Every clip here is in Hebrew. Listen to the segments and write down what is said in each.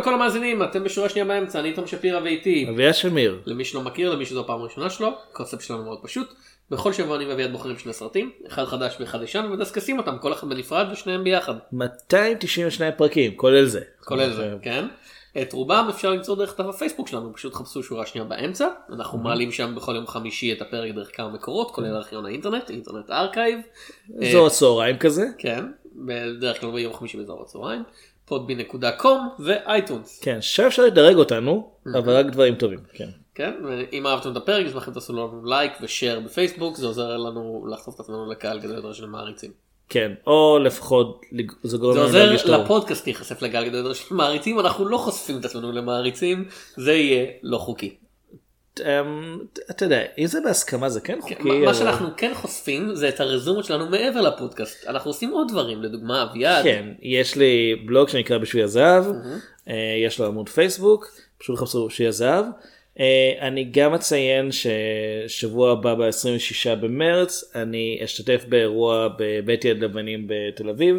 לכל המאזינים, אתם בשורה שנייה באמצע, אני תום שפירא ואיתי. אביעד שמיר. למי שלא מכיר, למי שזו הפעם הראשונה שלו, הקונספט שלנו מאוד פשוט. בכל שבוע אני ואביעד בוחרים שני סרטים, אחד חדש ואחד ישן, ומדסקסים אותם, כל אחד בנפרד ושניהם ביחד. 292 פרקים, כולל זה. כולל זה, כן. את רובם אפשר למצוא דרך דף הפייסבוק שלנו, פשוט חפשו שורה שנייה באמצע. אנחנו מעלים שם בכל יום חמישי את הפרק דרך כמה מקורות, כולל ארכיון האינטרנט, Internet Archive. אזור הצהריים כזה. כן, בדרך כלל ביום חמישי באזור הצהריים. podby.com ואייטונס. כן, שם אפשר לדרג אותנו, אבל רק דברים טובים. כן. כן, ואם אהבתם את הפרק, אשמח אם תעשו לנו לייק ושאר בפייסבוק, זה עוזר לנו לחשוף את עצמנו לקהל גדול יותר של מעריצים. כן, או לפחות זה גורם זה לנו עוזר להרגיש טוב. לפודקאסט להיחשף לקהל גדול יותר של מעריצים, אנחנו לא חושפים את עצמנו למעריצים, זה יהיה לא חוקי. אמ, אתה יודע, אם זה בהסכמה זה כן חוקי. מה- שאנחנו כן חושפים זה את הרזומות שלנו מעבר לפודקאסט, אנחנו עושים עוד דברים, לדוגמה אביעד. כן, יש לי בלוג שנקרא בשביל הזהב, אה, יש לו עמוד פייסבוק, פשוט חפשו בשביל הזהב. אה, אני גם אציין ששבוע הבא ב-26 במרץ אני אשתתף באירוע בבית יד לבנים בתל אביב,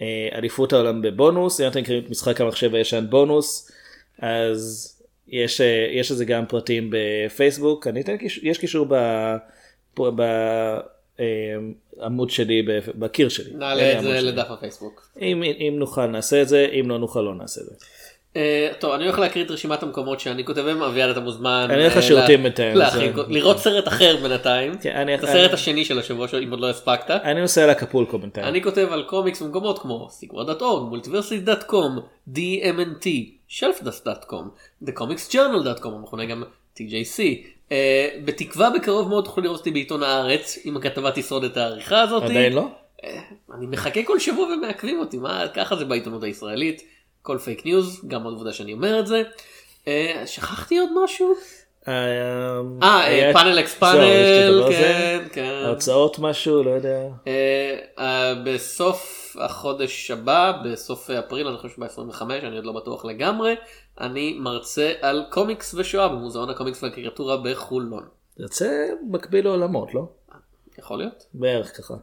אה, אליפות העולם בבונוס, אם אתם מכירים את משחק המחשב הישן בונוס, אז יש, אה, יש לזה גם פרטים בפייסבוק, אני אתן, יש קישור ב- בעמוד שלי, ב- בקיר שלי. נעלה את זה שלי. לדף הפייסבוק. אם, אם נוכל נעשה את זה, אם לא נוכל לא נעשה את זה. אה, טוב, אני הולך להקריא את רשימת המקומות שאני כותב בהם, אביעד אתה מוזמן. אני הולך אה, לשירותים לה- בינתיים, להכין- זה- לראות סרט אחר בינתיים. כן, אני- את הסרט אני- השני של השבוע אם עוד לא הספקת. אני נוסע לאקפולקו בינתיים. אני כותב על קומיקס במקומות כמו סיקוור.org, מולטיברסיט.com, DMNT, Shelfdust.com, TheComicsJournal.com, המכונה גם TJC. אה, בתקווה בקרוב מאוד תוכלו לראות אותי בעיתון הארץ, אם הכתבה תשרוד את העריכה הזאת. עדיין לא? אני מחכה כל שבוע ומעכבים אותי, מה, ככה זה בעיתונות הישראלית, כל פייק ניוז, גם עוד עובדה שאני אומר את זה. אה, שכחתי עוד משהו? אה, אה, היה- PanelxPanel. כן, כן. הרצאות משהו, לא יודע. אה, אה, בסוף החודש הבא, בסוף אפריל, אני חושב ב-25, אני עוד לא בטוח לגמרי, אני מרצה על קומיקס ושואה במוזיאון הקומיקס והקריאטורה בחולון. יוצא מקביל לעולמות, לא? יכול להיות? בערך ככה.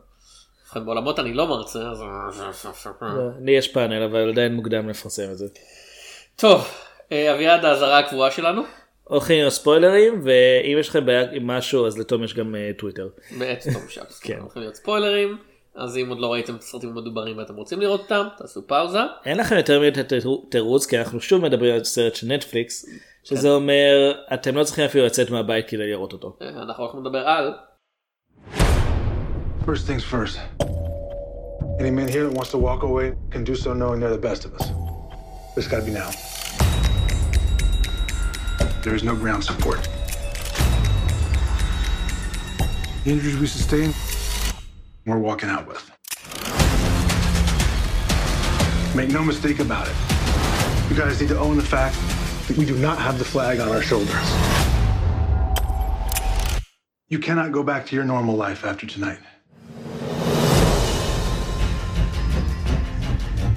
ובכן בעולמות אני לא מרצה, אז... לי יש פאנל, אבל עדיין מוקדם לפרסם את זה. טוב, אה, אביעד האזהרה הקבועה שלנו, הולכים עם הספוילרים, ואם יש לכם בעיה עם משהו, אז לתום יש גם אה, טוויטר. מאת תום שקס. כן. הולכים להיות ספוילרים, אז אם עוד לא ראיתם את הסרטים המדוברים ואתם רוצים לראות אותם, תעשו פאוזה. אין לכם יותר מדי תירו- תירוץ, כי אנחנו שוב מדברים על סרט של נטפליקס, שזה אומר, אתם לא צריכים אפילו לצאת מהבית כדי לראות אותו. אה, אנחנו הולכים לדבר על... First things first. Any man here that wants to walk away can do so knowing they're the best of us. But it's gotta be now. There is no ground support. The injuries we sustain, we're walking out with. Make no mistake about it. You guys need to own the fact that we do not have the flag on our shoulders. You cannot go back to your normal life after tonight.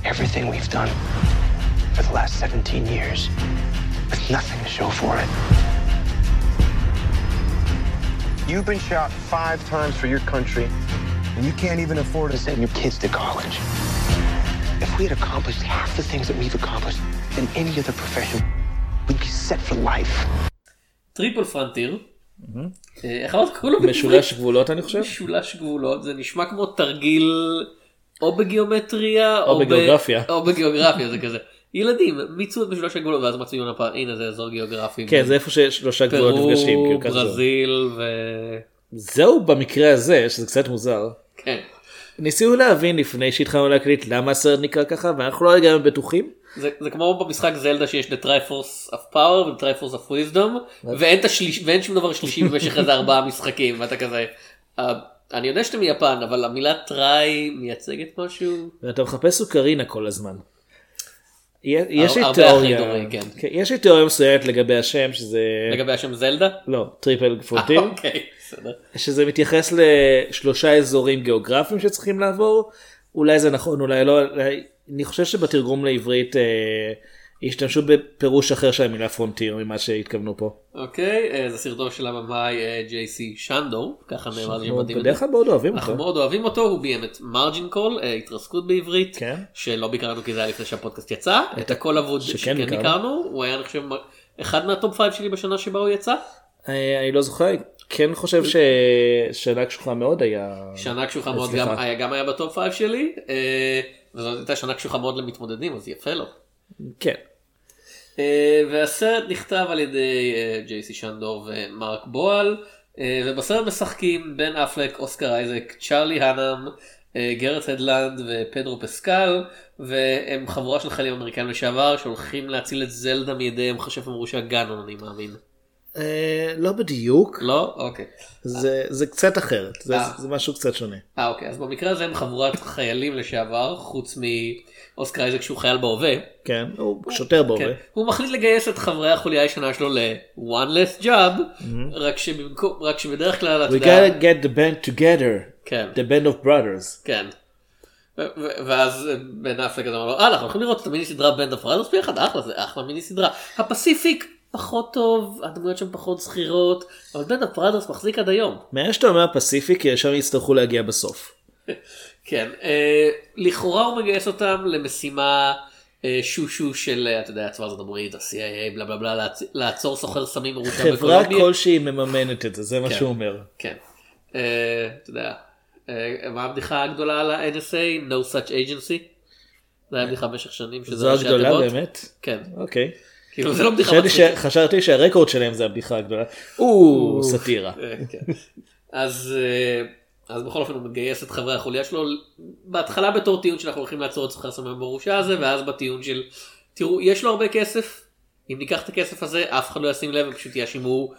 everything we've done for the last 17 years with nothing to show for it. You've been shot five times for your country, and you can't even afford to Send your kids to college. If we had accomplished half the things that we've accomplished in any other profession, we'd be set for life. Triple Frontier. אה, איך אמרת קוראים לו? משולש גבולות אני חושב? משולש גבולות זה נשמע כמו תרגיל או בגיאומטריה או בגיאוגרפיה. או בגיאוגרפיה זה כזה. ילדים מיצו את משולש הגבולות ואז מצביעים על המפה הנה זה אזור גיאוגרפי. כן, זה איפה שיש שלושה גבולות נפגשים. פרו, כאילו. ברזיל ו... זהו במקרה הזה, שזה קצת מוזר. כן. ניסינו להבין לפני שהתחלנו להקליט למה הסרט נקרא ככה, ואנחנו לא לגמרי בטוחים. זה, זה כמו במשחק זלדה שיש את Triforce of power וטרייפורס of wisdom ואין, את השליש, ואין שום דבר שלישי במשך איזה ארבעה משחקים ואתה כזה. "אה, אני יודע שאתם מיפן אבל המילה tri מייצגת משהו. ואתה מחפש אוקרינה כל הזמן. יש לי תיאוריה, כן. כן, יש לי תיאוריה מסוימת לגבי השם שזה, לגבי השם זלדה? לא, Triple Frontier, אוקיי, בסדר. שזה מתייחס לשלושה אזורים גיאוגרפיים שצריכים לעבור, אולי זה נכון, אולי לא, אני חושב שבתרגום לעברית, אה, השתמשו בפירוש אחר של המילה frontier ממה שהתכוונו פה. אוקיי, אה, זה סרטו של הבמאי ג'יי סי צ'נדור, ככה נאמר לי אנחנו מדהים. בדרך כלל מאוד אוהבים אנחנו אותו. מאוד אוהבים אותו, הוא ביים את Margin Call, התרסקות בעברית, כן. שלא ביקרנו כי זה היה לפני שהפודקאסט יצא, את הכל אבוד שכן ביקרנו. הוא היה אני חושב אחד מה top five שלי בשנה שבה הוא יצא, אה, אני לא זוכר, כן חושב ששנה קשוחה מאוד היה... שנה קשוחה מאוד. גם היה ב top five שלי, אה, וזאת הייתה שנה קשוחה מאוד למתמודדים אז יפה לו. כן. אה, והסרט נכתב על ידי אה, ג'יי סי צ'נדור ומרק בועל אה, ובסרט משחקים בן אפלק, אוסקר אייזק, צ'ארלי האנם, אה, גארט הדלנד ופדרו פסקל והם חבורה של חיילים אמריקאים לשעבר שהולכים להציל את זלדה מידי המכשף המרושע גאנון אני מאמין. אה, לא בדיוק, לא? אוקיי. זה זה קצת אחרת, זה- אה. זה משהו קצת שונה. אה אוקיי אז במקרה הזה הם חבורת חיילים לשעבר חוץ מאוסקר אייזק שהוא חייל בהווה. כן, הוא שוטר בהווה. כן. הוא מחליט לגייס את חברי החוליה הישנה שלו ל-one less job רק שבמקום רק שבדרך כלל אתה We יודע gotta get the band together, כן the band of brothers. כן. ואז בן אפלק אז אמר לו אה אנחנו הולכים לראות את המיני סדרה Band of Brothers ביחד אחלה זה אחלה מיני סדרה ה Pacific פחות טוב הדמויות שם פחות זכירות אבל of Brothers מחזיק עד היום. מהר שאתה אומר Pacific ישר יצטרכו להגיע בסוף. כן אה, לכאורה הוא מגייס אותם למשימה אה, שושו של אה, אתה יודע צבא ארצות הברית ה-CIA בלה בלה בלה לעצ- לעצור סוחר סמים מרושע חברה בקולומביה. כלשהי מממנת את זה, זה מה כן. שהוא אומר. כן. אה, אתה יודע, אה, מה הבדיחה הגדולה על ה-NSA? No such agency? זה היה בדיחה במשך שנים. שזה זו הגדולה. באמת? כן. אוקיי. כאילו זה לא בדיחה מצחיקה. חשבתי שהרקורד שלהם זה הבדיחה הגדולה. או, סאטירה. אה, כן. אז אה, אז בכל אופן הוא מגייס את חברי החוליה שלו בהתחלה בתור טיעון שאנחנו הולכים לעצור את סוחר סמים המרושע הזה ואז בטיעון של תראו יש לו הרבה כסף אם ניקח את הכסף הזה אף אחד לא ישים לב ופשוט יאשימו אה,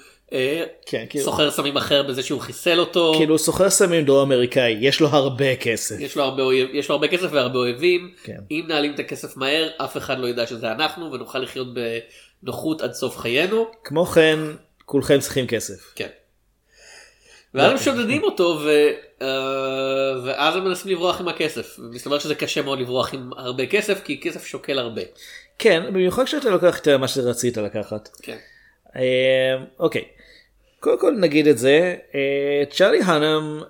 כן, כאילו- סוחר סמים אחר בזה שהוא חיסל אותו. כאילו סוחר סמים דרום אמריקאי, יש לו הרבה כסף. יש לו הרבה אויב, יש לו הרבה כסף והרבה אויבים. כן. אם נעלים את הכסף מהר, אף אחד לא ידע שזה אנחנו ונוכל לחיות בנוחות עד סוף חיינו. כמו כן, כולכם צריכים כסף. כן. ואז הם שודדים אותו ו... אה, ואז הם מנסים לברוח עם הכסף. מסתבר שזה קשה מאוד לברוח עם הרבה כסף כי כסף שוקל הרבה. כן, במיוחד כשאתה לוקח את מה שרצית לקחת. כן. אה, אוקיי, קודם כל נגיד את זה, אה, צ'ארלי האנם,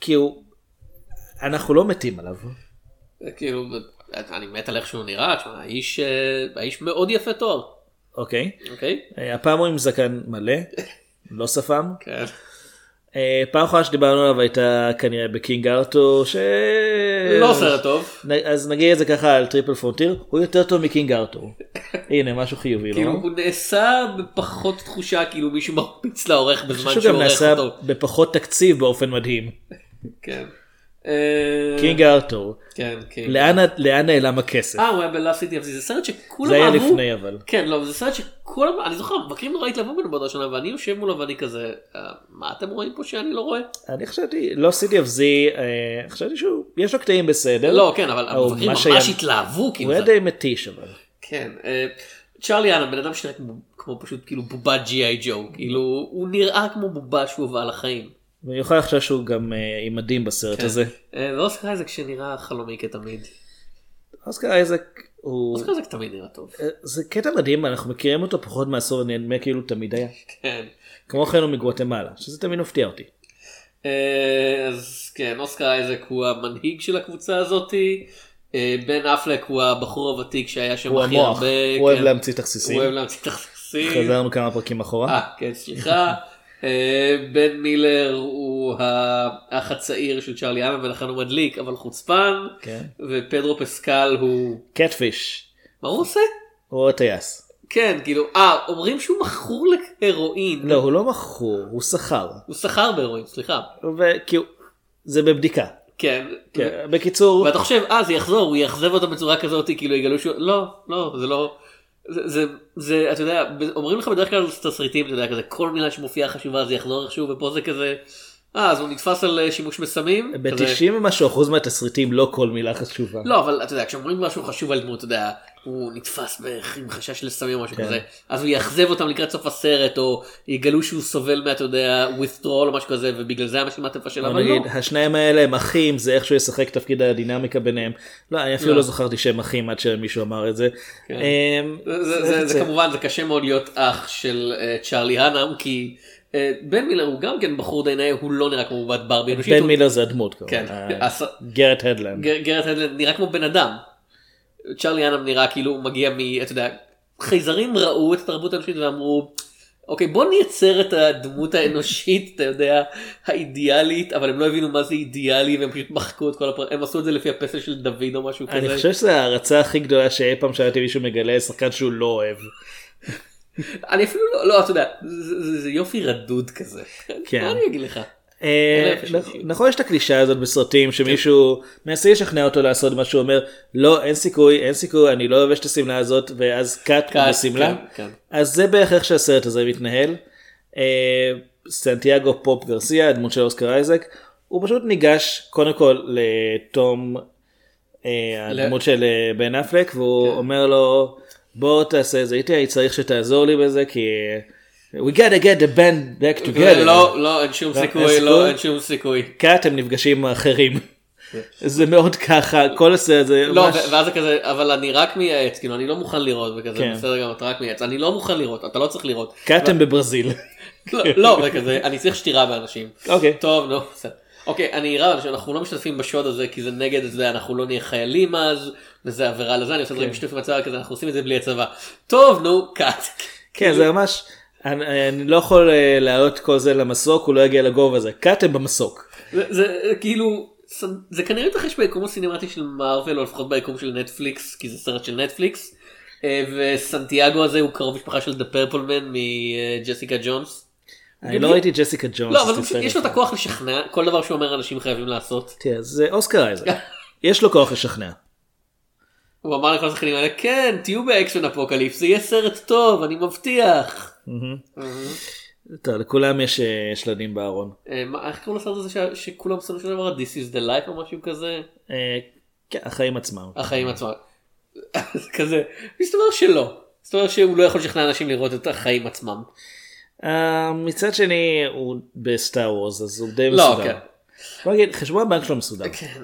כאילו, אנחנו לא מתים עליו. כאילו אני מת על איך שהוא נראה, תשמע, האיש, אה, האיש מאוד יפה תואר. אוקיי, אוקיי? אה, הפעם הוא עם זקן מלא, לא שפם. כן. אה, פעם אחרונה שדיברנו עליו הייתה כנראה ב King Arthur, ש... לא סרט טוב. אז נגיד את זה ככה על Triple Frontier, הוא יותר טוב מ King Arthur. הנה משהו חיובי, כאילו לא? הוא נעשה בפחות תחושה כאילו מישהו מרביץ לעורך אני בזמן חושב שהוא עורך נעשה אותו. בפחות תקציב באופן מדהים. כן. אה, King Arthur, כן, King. לאן נעלם הכסף? אה, הוא היה ב Lost City, זה סרט שכולם זה היה. לפני אבל. כן, לא, זה סרט שכולם, אני זוכר, מבקרים נורא התלהבו ממנו באותה שנה, ואני יושב מולו ואני כזה, "אה, מה אתם רואים פה שאני לא רואה? אני חשבתי, לא City of Z, חשבתי שהוא, יש לו קטעים בסדר. לא, כן, אבל המבקרים ממש התלהבו, הוא כאילו. היה זה- די מתיש אבל. כן. אה, צ'ארלי אנן, בן אדם שנראה כמו- פשוט כאילו בובה ג'י.איי ג'ו, כאילו, הוא נראה כמו בובה שהוא הובא לחיים. במיוחד עכשיו שהוא גם אה, עם מדים בסרט כן. הזה. אה, ואוסקר אייזק שנראה חלומי כתמיד. אוסקר אייזק הוא, אוסקר אייזק תמיד נראה טוב. אה, זה קטע מדהים, אנחנו מכירים אותו פחות מעשור, נדמה כאילו תמיד היה. כן. כמו כן הוא מגואטמלה, שזה תמיד מפתיע אותי. אז כן, אוסקר אייזק הוא המנהיג של הקבוצה הזאתי. בן אפלק הוא הבחור הוותיק שהיה שם הכי הרבה. הוא אוהב כן. להמציא תכסיסים. הוא אוהב להמציא תכסיסים. חזרנו כמה פרקים אחורה. אה, כן, סליחה. אה, בן מילר הוא האח הצעיר של צ'ארלי אמן ולכן הוא מדליק אבל חוצפן. כן. ופדרו פסקל הוא... קטפיש, מה הוא עושה? הוא הטייס. כן, כאילו, אה, אומרים שהוא מכור להרואין. לא, הוא לא מכור, הוא שכר. הוא שכר בהרואין, סליחה. וכאילו, זה בבדיקה. כן. כן, בקיצור, ואתה חושב, אה, זה יחזור, הוא יאכזב אותם בצורה כזאת, כאילו יגלו שהוא... לא, לא, זה לא... זה, זה, זה, אתה יודע, אומרים לך בדרך כלל תסריטים, אתה יודע, כזה, כל מילה שמופיעה חשובה זה יחזור איכשהו, ופה זה כזה, אה, אז הוא נתפס על אה, שימוש בסמים? כזה- ב-90 ומשהו אחוז מהתסריטים לא כל מילה חשובה. לא, אבל אתה יודע, כשאומרים משהו חשוב על דמות, אתה יודע, הוא נתפס בערך עם חשש לסמים או משהו כן. כזה, אז הוא יאכזב אותם לקראת סוף הסרט, או יגלו שהוא סובל מה, אתה יודע, withdrawal או משהו כזה, ובגלל זה מה תפשל, בוא אבל לא. נגיד, השניים האלה הם אחים, זה איכשהו ישחק תפקיד הדינמיקה ביניהם. לא, אני אפילו לא. לא זכרתי שהם אחים עד שמישהו אמר את זה. כן. אמ, זה, זה, זה, זה כמובן, זה קשה מאוד להיות אח של אה, צ'ארלי האנם, כי אה, בן מילר הוא גם כן בחור די נאה, הוא לא נראה כמו בת ברבי אנושית. בן הוא- מילר זה הדמות. כן. כמובן. הס- גרט הדלנד. גר- גרט הדלנד נראה כמו בן אדם. צ'ארלי האנם נראה כאילו הוא מגיע מ... אתה יודע, חייזרים ראו את התרבות האנושית ואמרו, אוקיי בוא נייצר את הדמות האנושית, אתה יודע, האידיאלית, אבל הם לא הבינו מה זה אידיאלי והם פשוט מחקו את כל הפרט, הם עשו את זה לפי הפסל של דוד או משהו כזה. אני חושב שזו ההערצה הכי גדולה שאי פעם שמעתי מישהו מגלה שחקן שהוא לא אוהב. אני אפילו לא, לא, אתה יודע, זה- זה זה יופי רדוד כזה. כן. מה אני אגיד לך? אה. נכון יש את הקלישה הזאת בסרטים שמישהו מנסה לשכנע אותו לעשות מה שהוא אומר לא אין סיכוי אין סיכוי אני לא לובש את השמלה הזאת ואז קאט בשמלה כן, כן. אז זה בערך איך שהסרט הזה מתנהל. אה, סנטיאגו פופ גרסיה הדמות של אוסקר אייזק הוא פשוט ניגש קודם כל לתום אה, הדמות של בן אפלק והוא כן. אומר לו בוא תעשה את זה איתי צריך שתעזור לי בזה כי we gotta get the band back together. לא, לא, אין שום לא, אין סיכוי, לא? אין שום סיכוי. קאט הם נפגשים עם האחרים. זה מאוד ככה כל הזה לא, ממש- ו- ואז זה כזה, אבל אני רק מייעץ, כאילו, אני לא מוכן לראות, וכזה, כן. בסדר גם, אתה רק מייעץ, אני לא מוכן לראות, אתה לא צריך לראות. קאט הם בברזיל. לא, לא, וכזה, אני צריך שתירה באנשים. אוקיי. טוב, נו, בסדר. אוקיי, אני רב, אנחנו לא משתתפים בשוד הזה, כי זה נגד זה, אנחנו לא נהיה חיילים אז, וזה עבירה לזה, אני עושה דברים בשיתוף עם הצבא, כזה, אנחנו עושים את זה בלי הצבא. טוב, נו, קאט. כן זה ממש אני אני לא יכול אה, להעלות כל זה למסוק הוא לא יגיע לגובה הזה קאט הם במסוק. זה, זה כאילו, זה כנראה מתרחש ביקום הסינמטי של מארוול, או לפחות ביקום של נטפליקס, כי זה סרט של נטפליקס. אה, וסנטיאגו הזה הוא קרוב משפחה של the Purple Man מג'סיקה ג'ונס. אני לא ראיתי ג'סיקה ג'ונס. לא, אבל יש לו את. הכוח לשכנע, כל דבר שהוא אומר אנשים חייבים לעשות. תראה, זה אוסקר אייזק. יש לו כוח לשכנע. הוא אמר לכל השחקנים האלה, כן, תהיו ב X-Men Apocalypse, זה יהיה סרט טוב, אני מבטיח. טוב, לכולם יש אה, שלדים בארון. אה, איך קוראים לסרט הזה שכולם שמו של דבר, This is the life או משהו כזה? אה, כן, החיים עצמם. החיים עצמם. זה כזה, מסתבר שלא. מסתבר שהוא לא יכול לשכנע אנשים לראות את החיים עצמם. מצד שני הוא בסטאר וורס אז הוא די לא, מסודר. כן. בוא נגיד חשבון הבנק שלו מסודר. כן.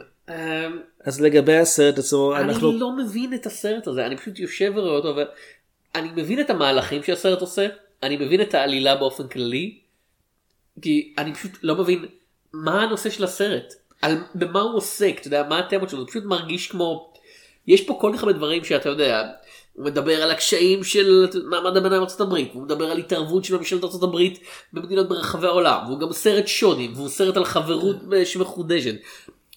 אז לגבי הסרט עצמו אנחנו אני לא מבין את הסרט הזה, אני פשוט יושב ורואה אותו, ואני מבין את המהלכים שהסרט עושה, אני מבין את העלילה באופן כללי, כי אני פשוט לא מבין מה הנושא של הסרט, על, במה הוא עוסק, אתה יודע, מה התמות שלו, זה פשוט מרגיש כמו, יש פה כל כך הרבה דברים שאתה יודע, הוא מדבר על הקשיים של מעמד הביניים בארצות הברית, הוא מדבר על התערבות של ממשלת ארצות הברית במדינות ברחבי העולם, והוא גם סרט שודים, והוא סרט על חברות שמחודשת,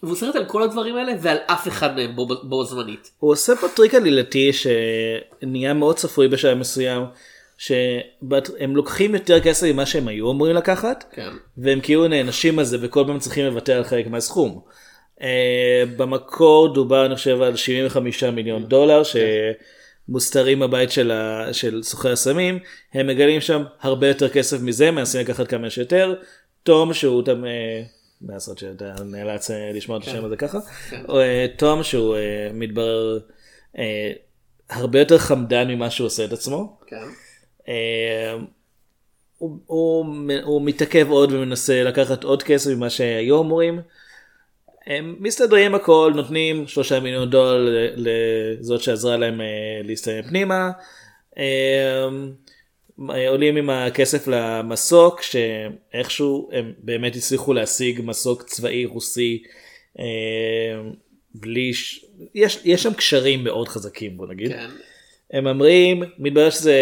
והוא סרט על כל הדברים האלה ועל אף אחד מהם בו, בו זמנית. הוא עושה פה טריק עלילתי שנהיה מאוד צפוי בשלב מסוים שהם לוקחים יותר כסף ממה שהם היו אמורים לקחת כן. והם כאילו נענשים על זה וכל פעם צריכים לוותר על חלק מהסכום. Uh, במקור דובר אני חושב על 75 מיליון דולר שמוסתרים בבית של, ה, של סוחר הסמים הם מגלים שם הרבה יותר כסף מזה מנסים לקחת כמה שיותר. תום שהוא תם... מהסרט שאתה נאלץ אה, לשמוע את השם הזה ככה. אה, תום שהוא אה, מתברר אה, הרבה יותר חמדן ממה שהוא עושה את עצמו. כן. אה, הוא, הוא, הוא מתעכב עוד ומנסה לקחת עוד כסף ממה שהיו אמורים. הם מסתדרים הכל נותנים שלושה מיליון דולר לזאת שעזרה להם אה, להסתיים פנימה. אה, עולים עם הכסף למסוק שאיכשהו הם באמת הצליחו להשיג מסוק צבאי רוסי בלי ש... יש, יש שם קשרים מאוד חזקים בוא נגיד. כן. הם אומרים מתברר שזה,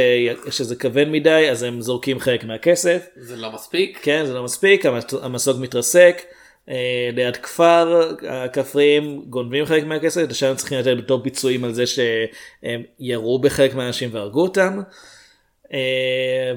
שזה כבד מדי אז הם זורקים חלק מהכסף זה לא מספיק. כן זה לא מספיק המס- המסוק מתרסק אה, ליד כפר הכפריים גונבים חלק מהכסף עכשיו הם צריכים לתת בתור פיצויים על זה שהם ירו בחלק מהאנשים והרגו אותם אה,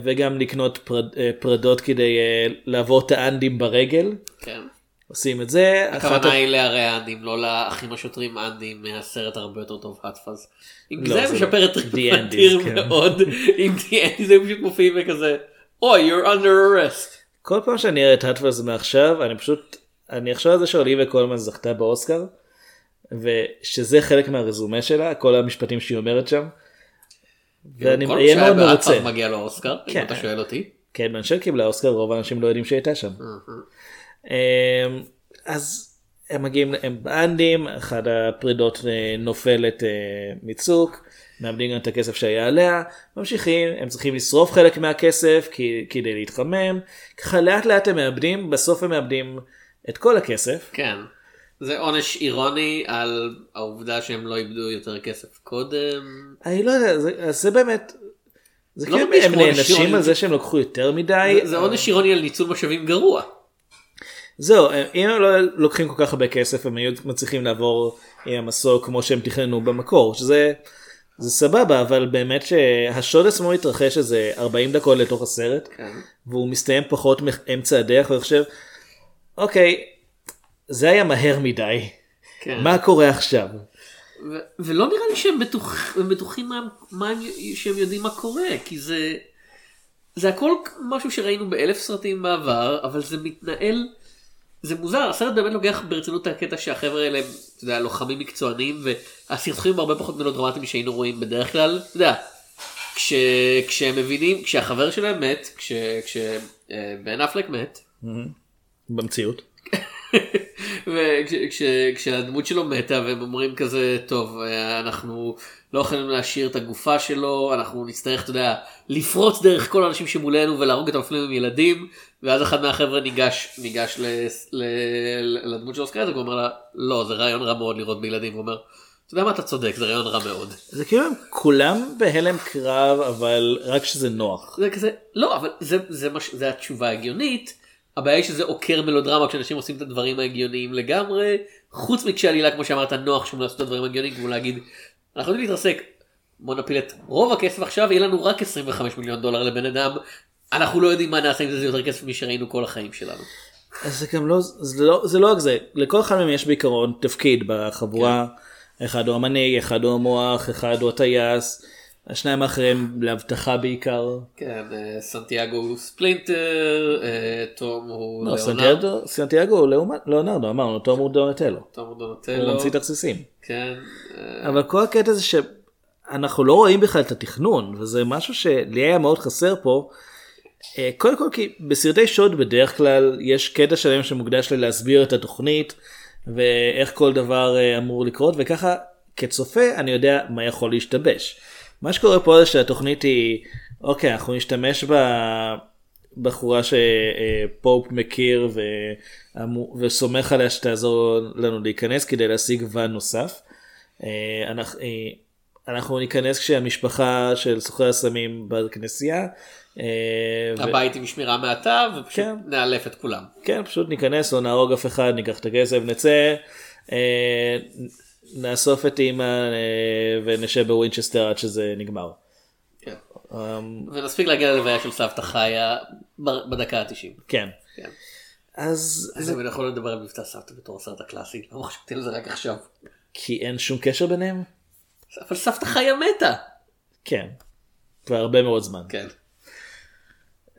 וגם לקנות פרד, אה, פרדות כדי אה, לעבור את האנדים ברגל כן. עושים את זה. הכוונה היא להרי האנדים, לא לאחים השוטרים אנדים מהסרט הרבה יותר טוב האטפז. אם לא, זה זה משפר לא. את Andes, כן. מאוד, אם Andes הם פשוט מופיעים וכזה, אוי, you're under arrest. כל פעם שאני אראה את האטפס מעכשיו אני פשוט אני אחשוב על זה שאוליביה קולמן זכתה באוסקר ושזה חלק מהרזומה שלה, כל המשפטים שהיא אומרת שם. ואני כל אהיה שהיה מאוד מרוצה. מגיע לו אוסקר, אם כן. אתה שואל אותי. כן, בנשל קיבלה אוסקר, רוב האנשים לא יודעים שהיא הייתה שם. אמ, אז הם מגיעים, הם באנדים, אחת הפרידות אה, נופלת אה, מצוק, מאבדים גם את הכסף שהיה עליה, ממשיכים, הם צריכים לשרוף חלק מהכסף כי, כדי להתחמם, ככה לאט לאט הם מאבדים, בסוף הם מאבדים את כל הכסף. כן. זה עונש אירוני על העובדה שהם לא איבדו יותר כסף קודם. אני לא יודע, זה, זה באמת, זה לא כאילו הם נענשים. על זה שהם לקחו יותר מדי. זה- זה עונש אירוני על ניצול משאבים גרוע. זהו, אם הם לא לוקחים כל כך הרבה כסף הם היו מצליחים לעבור עם המסוק כמו שהם תכננו במקור, שזה זה סבבה, אבל באמת שהשוד עצמו התרחש איזה 40 דקות לתוך הסרט, כן. והוא מסתיים פחות מאמצע הדרך, ואני חושב, אוקיי, זה היה מהר מדי, כן. מה קורה עכשיו? ו- ולא נראה לי שהם בטוח, הם בטוחים מה, מה הם, שהם יודעים מה קורה, כי זה, זה הכל משהו שראינו באלף סרטים בעבר, אבל זה מתנהל, זה מוזר, הסרט באמת לוקח ברצינות את הקטע שהחבר'ה האלה הם, אתה יודע, לוחמים מקצוענים, והסרטונים הם הרבה פחות מלודרמטיים שהיינו רואים בדרך כלל, אתה יודע, כש, כשהם מבינים, כשהחבר שלהם מת, כש, כשבן אפלק מת, במציאות. וכשהדמות שלו מתה והם אומרים כזה טוב אה, אנחנו לא יכולים להשאיר את הגופה שלו אנחנו נצטרך אתה יודע לפרוץ דרך כל האנשים שמולנו ולהרוג את המפלים עם ילדים ואז אחד מהחבר'ה ניגש ניגש ל, ל, ל, לדמות של אוסקר והוא אומר לה לא זה רעיון רע מאוד לראות בילדים. הוא אומר אתה יודע מה אתה צודק זה רעיון רע מאוד. זה כאילו הם כולם בהלם קרב, אבל רק שזה נוח. זה כזה לא אבל זה זה מה ש- זה התשובה ההגיונית. הבעיה היא שזה עוקר מלודרמה כשאנשים עושים את הדברים ההגיוניים לגמרי. חוץ מכשעלילה כמו שאמרת נוח שהם לעשות את הדברים ההגיוניים כמו להגיד אנחנו יודעים להתרסק. בוא נפיל את רוב הכסף עכשיו יהיה לנו רק 25 מיליון דולר לבן אדם אנחנו לא יודעים מה נעשה עם זה זה יותר כסף משראינו כל החיים שלנו. אז זה גם לא, זה לא, זה לא רק זה, לכל אחד מהם יש בעיקרון תפקיד בחבורה, אחד הוא המנהיג, אחד הוא המוח, אחד הוא הטייס, השניים האחרים לאבטחה בעיקר. כן אה, סנטיאגו הוא ספלינטר אה, תום הוא לא, ליאונרד, סנטיאגו, הוא ליאונרדו, אמרנו, תום הוא דונטלו, תום הוא הוא דונטלו ממציא תכסיסים. כן אה, אבל כל הקטע זה שאנחנו לא רואים בכלל את התכנון, וזה משהו שלי היה מאוד חסר פה. אה, קודם כל כי בסרטי שוד בדרך כלל יש קטע שלם שמוקדש ללהסביר את התוכנית ואיך כל דבר אה, אמור לקרות וככה כצופה אני יודע מה יכול להשתבש. מה שקורה פה זה שהתוכנית היא אוקיי אנחנו נשתמש בבחורה שפופ מכיר ואמו- וסומך עליה שתעזור לנו להיכנס כדי להשיג ואן נוסף. אה, אה, אנחנו ניכנס כשהמשפחה של סוחרי הסמים בכנסייה. אה, הבית עם שמירה מועטה ופשוט כן. נעלף את כולם. כן, פשוט ניכנס, לא נהרוג אף אחד, ניקח את הכסף, נצא, אה, נאסוף את אימא אה, ונשב בווינצ'סטר עד שזה נגמר. כן. אה, ונספיק להגיע ללוויה של סבתא חיה בדקה ה-90. כן. כן. אז אז אני יכול לדבר על מבצע סבתא בתור הסרט הקלאסי, לא חשבתי על זה רק עכשיו. כי אין שום קשר ביניהם? אבל סבתא חיה מתה. כן. כבר הרבה מאוד זמן. כן.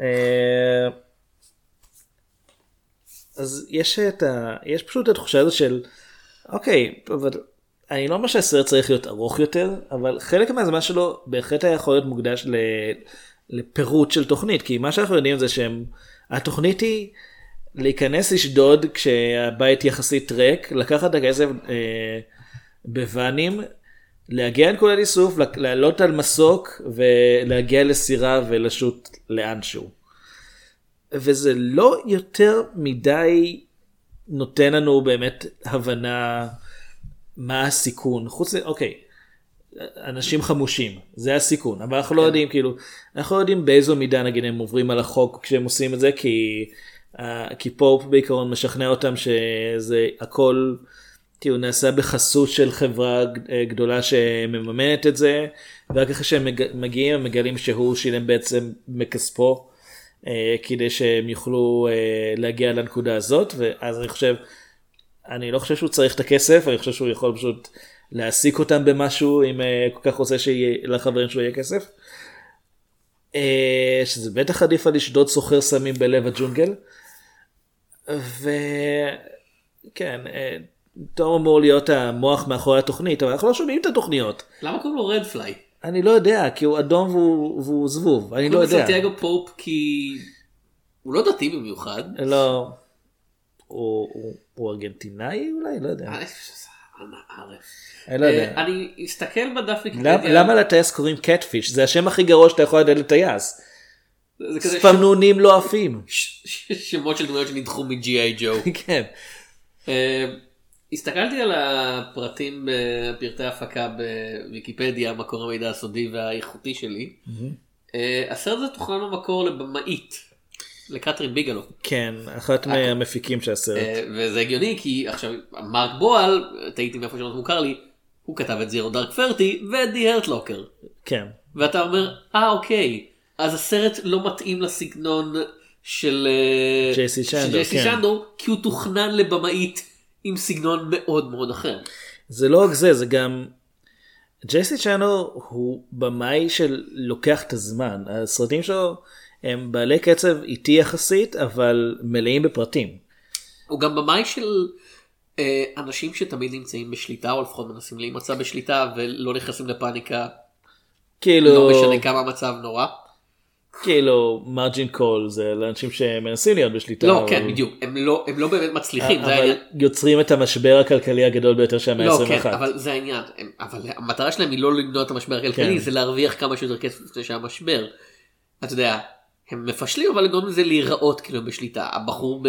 אה, אז יש את ה... יש פשוט את התחושה הזאת של אוקיי, אבל אני לא אומר שהסרט צריך להיות ארוך יותר, אבל חלק מהזמן שלו בהחלט היה יכול להיות מוקדש ל... לפירוט של תוכנית, כי מה שאנחנו יודעים זה שהם... התוכנית היא להיכנס לשדוד כשהבית יחסית ריק, לקחת את הכסף אה, בוואנים, להגיע לנקודת איסוף, לעלות על מסוק ולהגיע לסירה ולשוט לאנשהו. וזה לא יותר מדי נותן לנו באמת הבנה מה הסיכון, חוץ מ... אוקיי, אנשים חמושים, זה הסיכון, אבל אנחנו לא יודעים כאילו, אנחנו לא יודעים באיזו מידה נגיד הם עוברים על החוק כשהם עושים את זה, כי, uh, כי פופ בעיקרון משכנע אותם שזה הכל כאילו נעשה בחסות של חברה גדולה שמממנת את זה, ורק אחרי שהם מג- מגיעים הם מגלים שהוא שילם בעצם מכספו. אה, כדי שהם יוכלו אה, להגיע לנקודה הזאת ואז אני חושב אני לא חושב שהוא צריך את הכסף אני חושב שהוא יכול פשוט להעסיק אותם במשהו אם אה, כל כך רוצה שלחברים שלו יהיה כסף. שזה בטח עדיף על לשדוד סוחר סמים בלב הג'ונגל. וכן תום אמור להיות המוח מאחורי התוכנית, אבל אנחנו לא שומעים את התוכניות. למה קוראים לו רד פליי? אני לא יודע, כי הוא אדום והוא, והוא זבוב, אני לא יודע. סנטיאגו פופ כי הוא לא דתי במיוחד. לא, הוא, הוא, הוא ארגנטינאי אולי? לא יודע. אה, אני לא יודע. אה, אני אסתכל בדף ויקיפדיה. למה לטייס קוראים קטפיש? זה השם הכי גרוע שאתה יכול לדעת לטייס. ספמנונים לא עפים. שמות של דמויות שנדחו מ-G.I. ג'ו. כן. אה, הסתכלתי על הפרטים בפרטי הפקה בוויקיפדיה, מקור המידע הסודי והאיכותי שלי. אה, הסרט הזה תוכנן במקור לבמאית, לקטרין ביגלו. כן, אחת מהמפיקים של הסרט. אה, וזה הגיוני כי עכשיו מרק בועל, טעיתי מאיפה שמות מוכר לי, הוא כתב את זירו דארק פרטי ואת די הרטלוקר. כן. ואתה אומר, אה אוקיי, אז הסרט לא מתאים לסגנון של אה, ג'ייסי ג'ייסי כן. כי הוא תוכנן לבמאית עם סגנון מאוד מאוד אחר. זה לא רק זה, זה גם... ג'ייסי צ'אנו הוא במאי של לוקח את הזמן. הסרטים שלו הם בעלי קצב איטי יחסית, אבל מלאים בפרטים. הוא גם במאי של אה, אנשים שתמיד נמצאים בשליטה, או לפחות מנסים להימצא בשליטה ולא נכנסים לפאניקה, כאילו, לא משנה כמה המצב נורא. כאילו מרג'ין קול זה לאנשים שמנסים להיות בשליטה. לא, כן, בדיוק, הם לא הם לא באמת מצליחים, זה אבל העניין. יוצרים את המשבר הכלכלי הגדול ביותר של המאה לא, כן, ה-21. אבל זה העניין, אבל המטרה שלהם היא לא למנוע את המשבר הכלכלי, כן. זה להרוויח כמה שיותר כסף לפני שהמשבר. אתה יודע, הם מפשלים אבל לגרום לזה להיראות כאילו בשליטה. הבחור.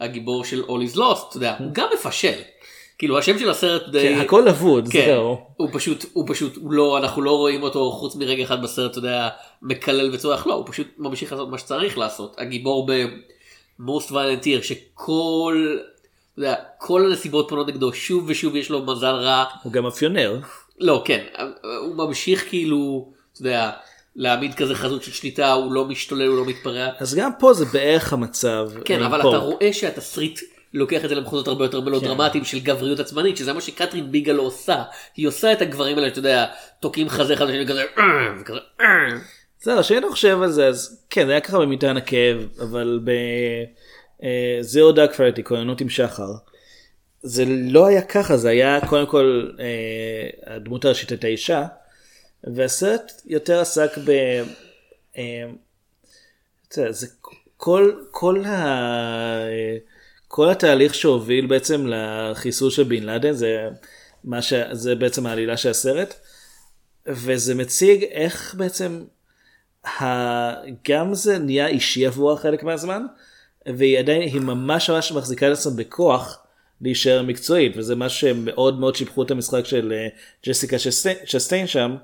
הגיבור של All is Lost, אתה יודע, הוא גם מפשל. כאילו השם של הסרט די... כן, הכל אבוד, כן, זהו. הוא פשוט, הוא פשוט, הוא לא, אנחנו לא רואים אותו חוץ מרגע אחד בסרט, אתה יודע, מקלל וצורח, לא, הוא פשוט ממשיך לעשות מה שצריך לעשות. הגיבור ב-most violent year, שכל, אתה יודע, כל הנסיבות פונות נגדו, שוב ושוב יש לו מזל רע. הוא גם אפיונר. לא, כן, הוא ממשיך כאילו, אתה יודע, להעמיד כזה חזות של שליטה, הוא לא משתולל, הוא לא מתפרע. אז גם פה זה בערך המצב. כן, עם אבל פורק. אתה רואה שהתסריט לוקח את זה למחוזות הרבה יותר מלודרמטיים של גבריות עצמנית, שזה מה שקתרין ביגלו עושה. היא עושה את הגברים האלה, אתה יודע, תוקעים חזה אחד לשני כזה, "אה", וכזה, "אה". זהו, כשאני חושב על זה, אז כן, זה היה ככה במטען הכאב, אבל בזירו דאק פרטי, כוננות עם שחר, זה לא היה ככה, זה היה קודם כל, אה, הדמות הראשית הייתה אישה, והסרט יותר עסק ב... אה, זה כל, כל, ה... אה, כל התהליך שהוביל בעצם לחיסול של בן לאדן, זה, ש... זה בעצם העלילה של הסרט, וזה מציג איך בעצם ה- גם זה נהיה אישי עבורה חלק מהזמן, והיא עדיין, היא ממש ממש מחזיקה את עצמה בכוח להישאר מקצועית, וזה מה שמאוד מאוד שיבחו את המשחק של אה, ג'סיקה שסטיין- שסטיין שם,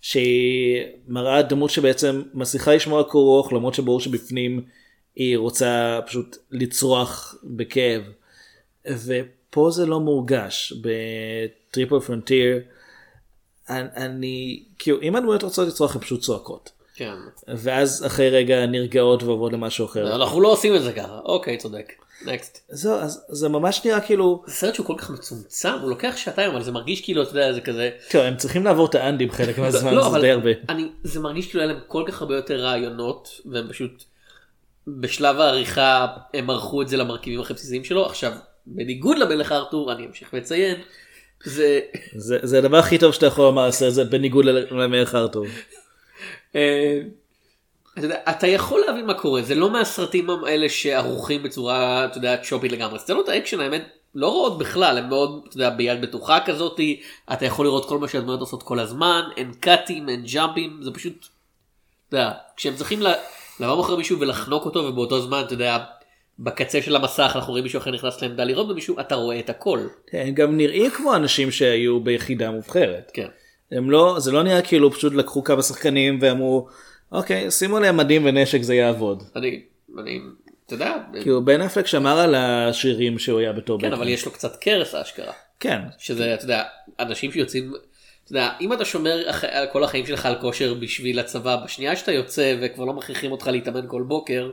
שהיא מראה דמות שבעצם מצליחה לשמור על קור רוח, למרות שברור שבפנים היא רוצה פשוט לצרוח בכאב. ופה זה לא מורגש, בטריפל פרונטיר, אני, אני, כאילו, אם הדמויות רוצות לצרוח הן פשוט צועקות. כן. ואז אחרי רגע נרגעות ועוברות למשהו אחר. אנחנו לא עושים את זה ככה, אוקיי, צודק. נקסט. זהו, אז זה ממש נראה כאילו, זה סרט שהוא כל כך מצומצם, הוא לוקח שעתיים, אבל זה מרגיש כאילו, אתה יודע, זה כזה... טוב, הם צריכים לעבור את האנדים חלק מהזמן, לא, זה די הרבה. זה מרגיש כאילו היה להם כל כך הרבה יותר רעיונות, והם פשוט בשלב העריכה הם ערכו את זה למרכיבים הכי בסיסיים שלו. עכשיו, בניגוד למלך ארתור, אני אמשיך לציין, זה... זה, זה הדבר הכי טוב שאתה יכול לומר זה, בניגוד למלך ארתור. אה, אתה יודע, אתה יכול להבין מה קורה, זה לא מהסרטים האלה שערוכים בצורה, אתה יודע, choppy ית לגמרי. סצנות האקשן האמת לא רעות בכלל, הן מאוד, אתה יודע, ביד בטוחה כזאתי, אתה יכול לראות כל מה שהדמויות עושות כל הזמן, אין קאטים, אין ג'אמפים, זה פשוט, אתה יודע, כשהם צריכים ל- לבוא אחרי מישהו ולחנוק אותו ובאותו זמן, אתה יודע, בקצה של המסך אנחנו רואים מישהו אחר נכנס לעמדה לראות במישהו, אתה רואה את הכל. הם גם נראים כמו אנשים שהיו ביחידה מובחרת. כן. הם לא, זה לא נראה כאילו פשוט לקחו כמה שחקנים ואמרו, אוקיי, שימו להם מדים ונשק זה יעבוד. אני, אני, אתה יודע, כאילו בן אפלק שמר על השרירים שהוא היה בתור כן, בטמן. אבל יש לו קצת קרס האשכרה. כן, שזה, אתה יודע, אנשים שיוצאים, אתה יודע, אם אתה שומר אח... כל החיים שלך על כושר בשביל הצבא, בשנייה שאתה יוצא וכבר לא מכריחים אותך להתאמן כל בוקר,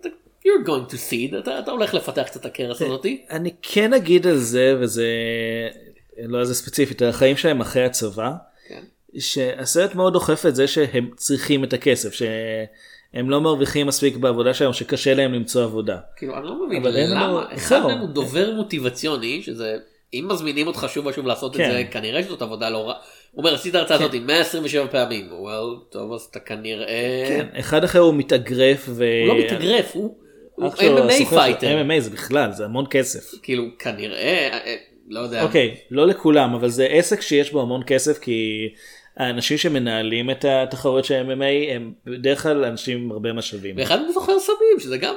אתה, you're going to see, אתה, אתה הולך לפתח קצת את הקרס הזאתי. אני כן אגיד על זה, וזה לא על זה ספציפית, על החיים שלהם אחרי הצבא, כן. שהסרט מאוד דוחף את זה שהם צריכים את הכסף, הם לא מרוויחים מספיק בעבודה שלהם, שקשה להם למצוא עבודה. כאילו אני לא מבין למה אחד. מהם הוא דובר מוטיבציוני שזה אם מזמינים אותך שוב ושוב לעשות את כן. זה כנראה שזאת עבודה לא רע. הוא אומר עשית הרצאה הזאת 127 פעמים. well טוב אז אתה כנראה. כן, אחד אחר הוא מתאגרף ו... הוא לא מתאגרף הוא הוא MMA fighter. MMA זה בכלל, זה המון כסף. כאילו כנראה אה, לא יודע. אוקיי, לא לכולם, אבל זה עסק שיש בו המון כסף, כי האנשים שמנהלים את התחרויות של MMA הם בדרך כלל אנשים עם הרבה משאבים. ואחד הוא סוחר סמים שזה גם.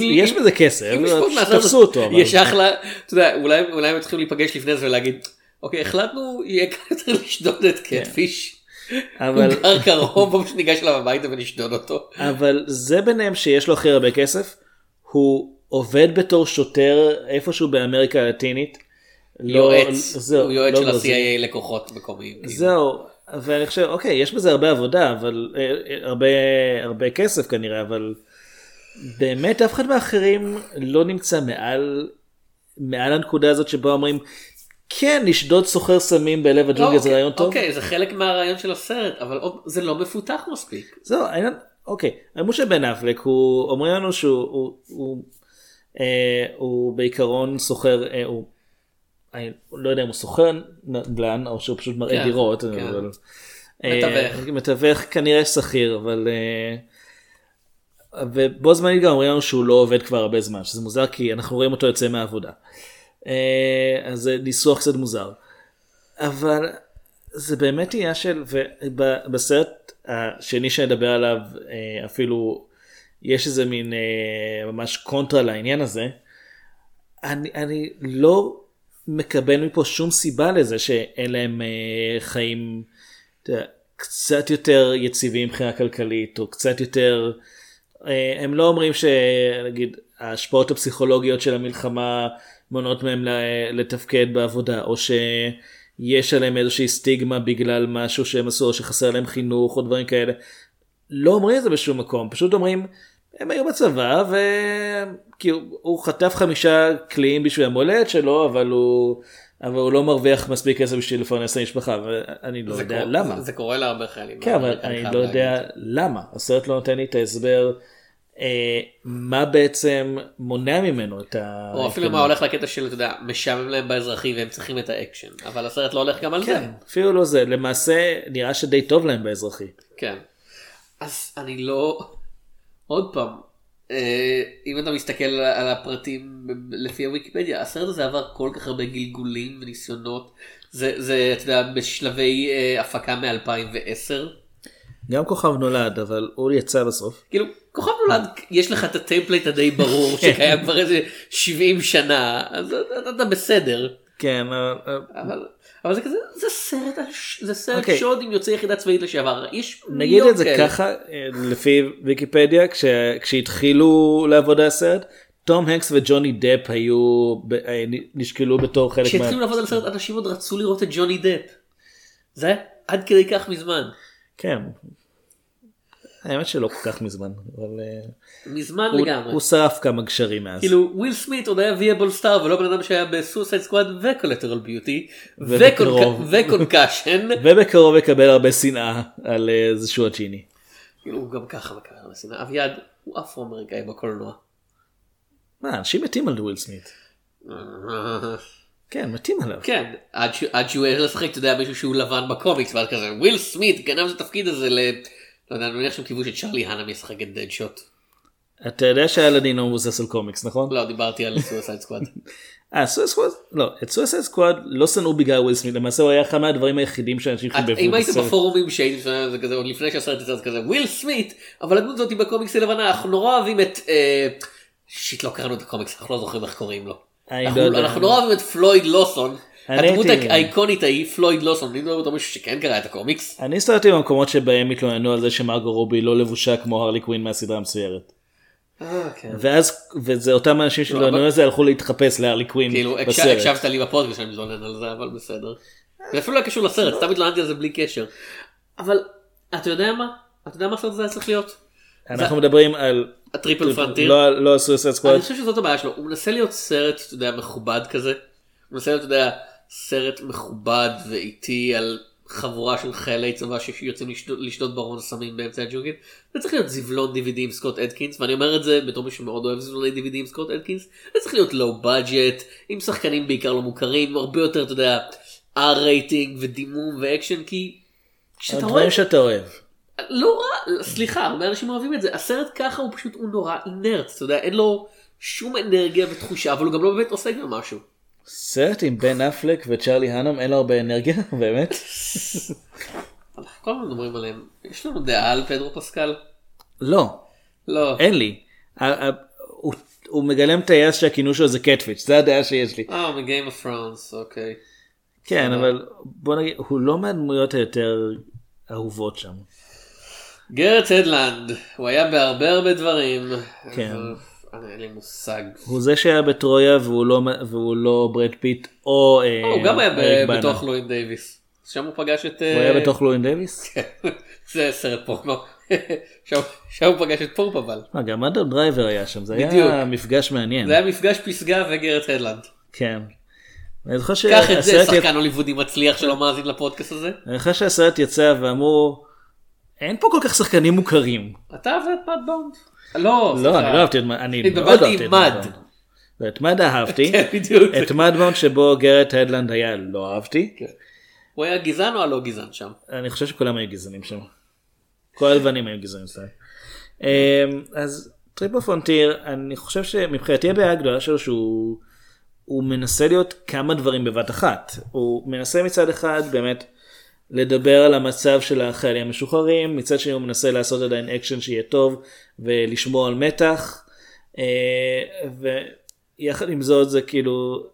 יש בזה כסף, מהצד תפסו אותו. יש אחלה, אתה יודע, אולי הם צריכים להיפגש לפני זה ולהגיד, אוקיי, החלטנו, יהיה קל יותר לשדוד את קטפיש. הוא אבל גר קרוב, פשוט ניגש אליו הביתה ונשדוד אותו. אבל זה ביניהם שיש לו הכי הרבה כסף, הוא עובד בתור שוטר איפשהו באמריקה הלטינית. לא- יועץ, הוא יועץ לא של. ה-CIA לקוחות מקומיים. זהו, ואני חושב, אוקיי, יש בזה הרבה עבודה, אבל אה, אה, הרבה, הרבה כסף כנראה, אבל באמת אף אחד מהאחרים לא נמצא מעל, מעל הנקודה הזאת שבה אומרים, כן, לשדוד סוחר סמים בלב הג'ונגל זה אוקיי, רעיון טוב. אוקיי, זה חלק מהרעיון של הסרט, אבל זה לא מפותח מספיק. זהו, העניין, אוקיי, משה בן אפלק, הוא, אומרים לנו שהוא, הוא, הוא, אה, הוא בעיקרון סוחר, אה, הוא, אני לא יודע אם הוא סוחר נדל"ן או שהוא פשוט מראה כן, דירות, כן. אבל, מתווך. אה, מתווך כנראה שכיר, אבל, אה, ובו זמנית גם אומרים לנו שהוא לא עובד כבר הרבה זמן, שזה מוזר כי אנחנו רואים אותו יוצא מהעבודה. אה, אז זה ניסוח קצת מוזר. אבל זה באמת עניין של, ובסרט השני שנדבר עליו אפילו יש איזה מין ממש קונטרה לעניין הזה. אני, אני לא מקבל מפה שום סיבה לזה שאין להם אה, חיים יודע, קצת יותר יציבים מבחינה כלכלית או קצת יותר אה, הם לא אומרים שנגיד ההשפעות הפסיכולוגיות של המלחמה מונעות מהם לתפקד בעבודה או שיש עליהם איזושהי סטיגמה בגלל משהו שהם עשו או שחסר להם חינוך או דברים כאלה. לא אומרים את זה בשום מקום פשוט אומרים הם היו בצבא וכאילו הוא חטף חמישה קליעים בשביל המולדת שלו אבל הוא אבל הוא לא מרוויח מספיק כסף בשביל לפרנס את המשפחה ואני לא זה יודע קורה- למה. זה- זה קורה להרבה חיילים. כן, אבל אני לא להגיד. יודע למה. הסרט לא נותן לי את ההסבר אה, מה בעצם מונע ממנו את ה... או אפילו מה הולך לקטע של, אתה יודע, משעמם להם באזרחי והם צריכים את האקשן. אבל הסרט לא הולך גם על זה. כן, אפילו לא זה. למעשה נראה שדי טוב להם באזרחי. כן. אז אני לא... עוד פעם, אה, אם אתה מסתכל על הפרטים לפי הוויקיפדיה, הסרט הזה עבר כל כך הרבה גלגולים וניסיונות. זה, זה אתה יודע, בשלבי אה, הפקה מ-2010. גם כוכב נולד, אבל הוא יצא בסוף. כאילו, כוכב נולד, יש לך את ה template הדי ברור שקיים כבר איזה 70 שנה, אז אתה, אתה בסדר. כן, אה, אה, אבל, אבל זה כזה, זה סרט, זה סרט אוקיי. שוד עם יוצאי יחידה צבאית לשעבר. יש נגיד את זה כאלה. ככה, אה, לפי ויקיפדיה, כש- כשהתחילו לעבוד על הסרט, תום הנקס וג'וני דפ היו, אה, נשקלו בתור חלק מה... כשהתחילו לעבוד על הסרט אנשים עוד רצו לראות את ג'וני דפ. זה היה עד כדי כך מזמן. כן. האמת שלא כל כך מזמן, אבל אה, מזמן הוא- לגמרי. הוא שרף כמה גשרים מאז. כאילו וויל סמית עוד היה viable star ולא בן אדם שהיה ב Suicide Squad ו Collateral Beauty. ו Concussion. ובקרוב יקבל הרבה שנאה על אה, איזשהו הג'יני. כאילו הוא גם ככה מקבל הרבה שנאה. אביעד הוא אפרו אמריקאי בקולנוע. מה, אנשים מתים על וויל סמית. כן, מתים עליו. כן עד שהוא העז לשחק אתה יודע מישהו שהוא לבן בקומיקס ואז כזה וויל סמית גנב את התפקיד הזה ל... לא יודע, אני מניח שהם קיוו שצ'רלי האנם ישחק את דדשוט. אתה יודע שאלאדין הוא מבוסס על קומיקס, נכון? לא דיברתי על Suicide Squad. אה, Suicide Squad? לא, את Suicide Squad לא שנאו בגלל וויל סמית, למעשה הוא היה אחד מהדברים היחידים שאנשים חיבבו אם היית בסרט. בפורומים שהייתי זה כזה עוד לפני שהסרט יצא זה כזה וויל סמית אבל הדמות הזאת בקומיקס היא לבנה אנחנו נורא אוהבים את אה, shit לא קראנו את הקומיקס אנחנו לא זוכרים איך קוראים לו. לא. אנחנו נורא אוהבים את פלויד לוסון. הדמות האיקונית ההיא פלויד לוסון. אני לא יודע מישהו שכן קרא את הקומיקס. אני הסתובבתי במקומות שבהם התלוננו על זה שמרגו רובי לא לבושה כמו הרלי קווין מהסדרה המצוירת. ואז, וזה אותם אנשים אבל- שהתלוננו על זה הלכו להתחפש להרלי קווין כאילו בסרט. הקשבת לי בפודקאסט שאני מתלונן על זה אבל בסדר. זה אפילו לא קשור לסרט סתם התלוננתי על זה בלי קשר. אבל אתה יודע מה? אתה יודע מה הסרט הזה היה צריך להיות? אנחנו מדברים על... ה Triple Frontier. לא לא Suicide Squad. אני חושב שזאת הבעיה שלו, הוא מנסה להיות סרט, אתה יודע, מכובד כזה. הוא מנסה להיות, אתה יודע, סרט מכובד ואיטי על חבורה של חיילי צבא שיוצאים לשדוד- לשדוד ברון סמים באמצע הג'ונגל. זה צריך להיות זבלון DVD עם סקוט אדקינס ואני אומר את זה בתור מי שמאוד אוהב זבלוני DVD עם סקוט אדקינס. זה צריך להיות low budget עם שחקנים בעיקר לא מוכרים הרבה יותר אתה יודע R rating ודימום ואקשן כי. הדברים שאתה אוהב. לא רע, סליחה, הרבה אנשים אוהבים את זה. הסרט ככה הוא פשוט, הוא נורא inert, אתה יודע, אין לו שום אנרגיה ותחושה, אבל הוא גם לא באמת עושה גם משהו. סרט עם בן אפלק וצ'רלי הנום אין לו הרבה אנרגיה באמת. אנחנו כל הזמן מדברים עליהם. יש לנו דעה על פדרו פסקל? לא לא. אין לי. הוא- הוא מגלם היעס שהכינוי שלו זה Catfish זה הדעה שיש לי. אה, מ Game of Thrones, אוקיי. כן אבל בוא נגיד הוא לא מהדמויות היותר אהובות שם. גרט הדלנד, הוא היה בהרבה הרבה דברים. כן. אבל אין לי מושג. הוא זה שהיה בטרויה והוא לא והוא לא ברד פיט או אה, הוא גם היה. בתוך לואין דייוויס. שם הוא פגש את... הוא היה בתוך לואין דייוויס? זה סרט פורנו. שם הוא פגש את פורפ אבל. מה, גם אדם דרייבר היה שם זה בדיוק. היה מפגש מעניין. זה היה מפגש פסגה וגרט הדלנד. כן. אני זוכר קח את זה שהסרט שחקן הוליוודי מצליח שלא מאזין לפודקאסט הזה. אני חושב שהסרט יצא ואמרו אין פה כל כך שחקנים מוכרים. אתה אוהב את Mudbound. לא, לא. אני לא אהבתי את Mud, אני מאוד התבלבלתי אהבתי את Mud. bound. לא, את Mud אהבתי. כן. את Mudbound שבו גרט הדלנד היה לא אהבתי. הוא היה גזען או הלא גזען שם? אני חושב שכולם היו גזענים שם. כל הלבנים היו גזענים שם. אמ, אז Triple Frontier אני חושב שמבחינתי הבעיה הגדולה שלו שהוא הוא מנסה להיות כמה דברים בבת אחת. הוא מנסה מצד אחד באמת לדבר על המצב של החיילים המשוחררים, מצד שני הוא מנסה לעשות עדיין אקשן שיהיה טוב ולשמור על מתח. אה, ויחד עם זאת זה כאילו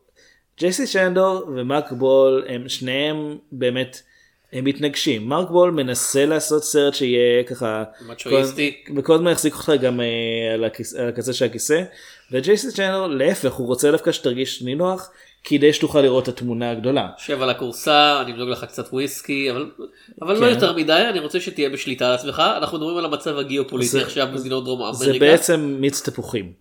ג'ייסי צ'נדור ומרק בול הם שניהם באמת הם מתנגשים. מרק בול מנסה לעשות סרט שיהיה ככה מצ'ואיסטי. כל- וכל הזמן יחזיק אותך גם אה, על, הקצה של הכיסא וג'ייסי צ'נדור להפך הוא רוצה דווקא שתרגיש נינוח כדי שתוכל לראות את התמונה הגדולה. שב על הכורסה, אני אמזוג לך קצת וויסקי, אבל, אבל לא כן. יותר מדי, אני רוצה שתהיה בשליטה על עצמך. אנחנו מדברים על המצב הגיאופוליטי זה- עכשיו במדינות דרום זה אמריקה. בעצם מיץ תפוחים.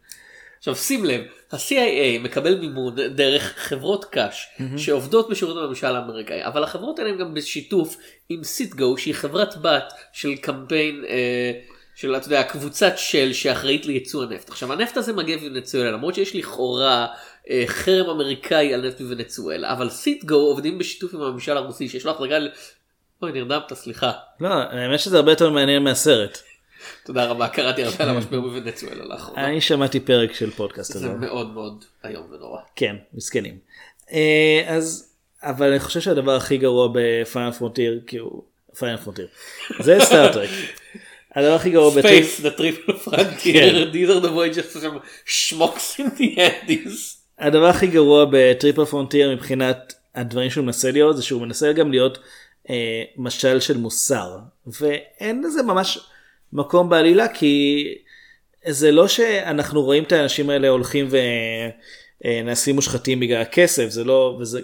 עכשיו שים לב, ה-CIA מקבל מימון דרך חברות קש שעובדות בשירות הממשל האמריקאי, אבל החברות האלה הן גם בשיתוף עם סיטגו שהיא חברת בת של קמפיין אה, של אתה יודע קבוצת של שאחראית לייצוא הנפט. עכשיו הנפט הזה מגיע מוונצואלה למרות שיש לכאורה חרם אמריקאי על נפט מוונצואלה, אבל סיטגו עובדים בשיתוף עם הממשל הרוסי שיש לו החלטה ל... אוי נרדמת סליחה. לא, האמת שזה הרבה יותר מעניין מהסרט. תודה רבה קראתי הרבה על המשבר בוונצואלה לאחרונה. אני שמעתי פרק של פודקאסט הזה. זה מאוד מאוד איום ונורא. כן, מסכנים. אה, אז, אבל אני חושב שהדבר הכי גרוע ב Final Frontier, כאילו, Final Frontier, זה סטאר טרק. הדבר הכי גרוע ב Trip, Space, the triple frontier, these are the voyages some schmucks in the. הדבר הכי גרוע ב Triple Frontier מבחינת הדברים שהוא מנסה להיות, זה שהוא מנסה גם להיות אה, משל של מוסר. ואין לזה ממש מקום בעלילה, כי זה לא שאנחנו רואים את האנשים האלה הולכים ונעשים מושחתים בגלל הכסף, זה לא, וזה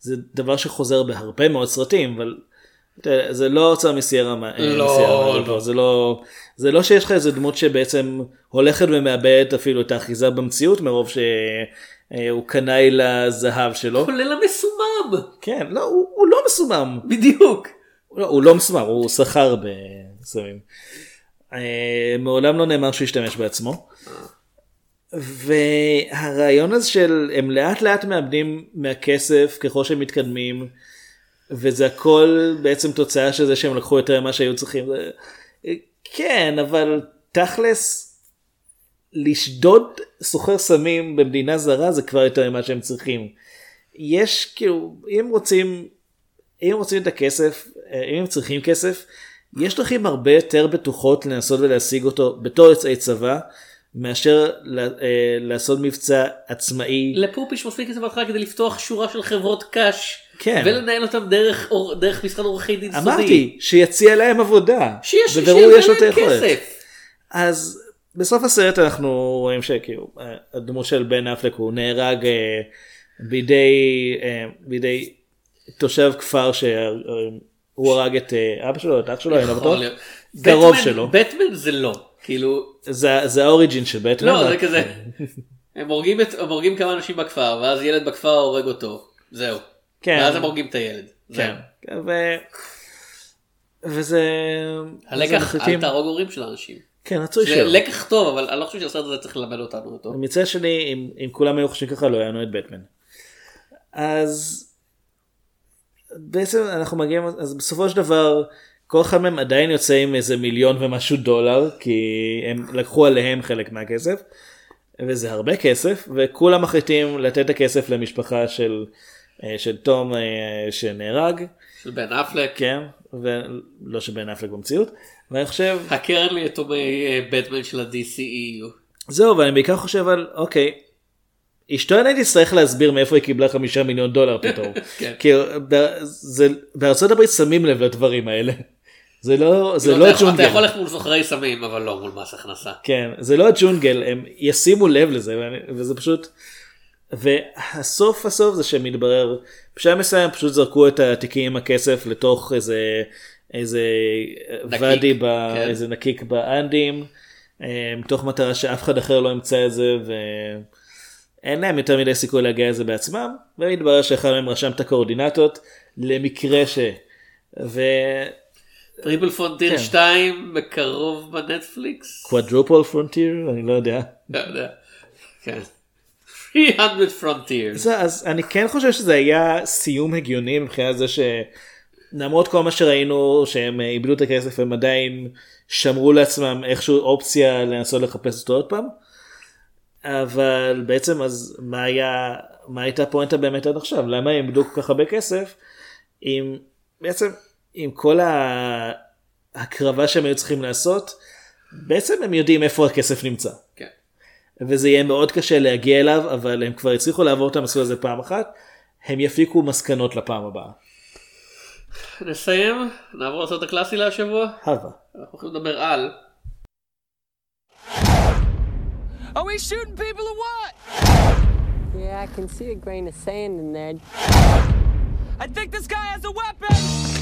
זה דבר שחוזר בהרבה מאוד סרטים, אבל זה לא הוצאה מסיירה, אה, לא, מסיירה, לא. זה לא, זה לא שיש לך איזה דמות שבעצם הולכת ומאבדת אפילו את האחיזה במציאות מרוב שהוא קנאי לזהב שלו. כולל המסומם. כן, לא, הוא, הוא לא מסומם. בדיוק. הוא לא, הוא לא מסומם, הוא שכר בסמים. אה, מעולם לא נאמר שהוא השתמש בעצמו. והרעיון הזה של הם לאט לאט מאבדים מהכסף ככל שהם מתקדמים וזה הכל בעצם תוצאה של זה שהם לקחו יותר ממה שהיו צריכים. כן אבל תכלס לשדוד סוחר סמים במדינה זרה זה כבר יותר ממה שהם צריכים. יש כאילו אם רוצים אם רוצים את הכסף אה, אם הם צריכים כסף יש דרכים הרבה יותר בטוחות לנסות ולהשיג אותו בתור יוצאי צבא מאשר אה, לעשות מבצע עצמאי. לפופיש מספיק כסף בהתחלה כדי לפתוח שורה של חברות קש. כן. ולנהל אותם דרך עור- דרך משרד עורכי דין סודי. אמרתי שיציע להם עבודה. שיש בבירור יש לו את להם היכולת. אז בסוף הסרט אנחנו רואים שכאילו אה, הדמות של בן אפלק הוא נהרג אה, בידי אה, בידי תושב כפר שהוא הרג את אה, אבא שלו את אח שלו בטוח. להיות. קרוב שלו. בטמן זה לא. כאילו זה זה האוריג'ין של בטמן. לא זה כזה. הם הורגים את- הם הורגים כמה אנשים בכפר ואז ילד בכפר הורג אותו. זהו. כן. ואז הם הורגים את הילד. כן. ו... וזה... זה הלקח, אל תהרוג הורים של אנשים. כן, רצוי זה שלא. לקח טוב, אבל אני לא חושב שהסרט הזה צריך ללמד אותנו אותו. מצד שני, אם, אם כולם היו חושבים ככה, לא היה לנו את בטמן. אז בעצם אנחנו מגיעים, אז בסופו של דבר, כל אחד מהם עדיין יוצא עם איזה מיליון ומשהו דולר, כי הם לקחו עליהם חלק מהכסף, וזה הרבה כסף, וכולם מחליטים לתת את הכסף למשפחה של, של תום אה, שנהרג, של בן אפלק. כן, ולא של בן אפלק במציאות, ואני חושב, הקרן ליתומי אה, בטמן של ה-DCEU. זהו, ואני בעיקר חושב על, אוקיי, אשתו עדיין תצטרך להסביר מאיפה היא קיבלה חמישה מיליון דולר פתאום. כן. כי זה, בארצות הברית שמים לב לדברים האלה. זה לא, זה לא יכול- אתה הג'ונגל. יכול ללכת מול סוחרי סמים, אבל לא מול מס הכנסה. כן, זה לא הג'ונגל, הם ישימו לב לזה, וזה פשוט... והסוף הסוף זה שמתברר, בשעה מסוים פשוט זרקו את התיקים עם הכסף לתוך איזה, איזה נקיק, ואדי, ב, כן. איזה נקיק באנדים, אה, מתוך מטרה שאף אחד אחר לא ימצא את זה, ואין להם יותר מדי סיכוי להגיע לזה בעצמם, ומתברר שאחד מהם רשם את הקואורדינטות למקרה ש... ו... Triple Frontier כן. 2 בקרוב בנטפליקס. quadruple frontier, אני לא יודע. לא יודע. כן. 300 frontiers. זה, אז אני כן חושב שזה היה סיום הגיוני מבחינת זה שלמרות כל מה שראינו שהם אה, איבדו את הכסף הם עדיין שמרו לעצמם איכשהו אופציה לנסות לחפש אותו עוד פעם. אבל בעצם אז מה היה מה הייתה הפואנטה באמת עד עכשיו למה הם איבדו כל כך הרבה כסף אם בעצם עם כל ההקרבה שהם היו צריכים לעשות בעצם הם יודעים איפה הכסף נמצא. וזה יהיה מאוד קשה להגיע אליו אבל הם כבר הצליחו לעבור את המסלול הזה פעם אחת הם יפיקו מסקנות לפעם הבאה. נסיים, נעבור לסרט הקלאסי להשבוע. הווה. אנחנו הולכים לדבר על Are we shooting people or what? Yeah, I can see a grain of sand in there. I think this guy has a weapon!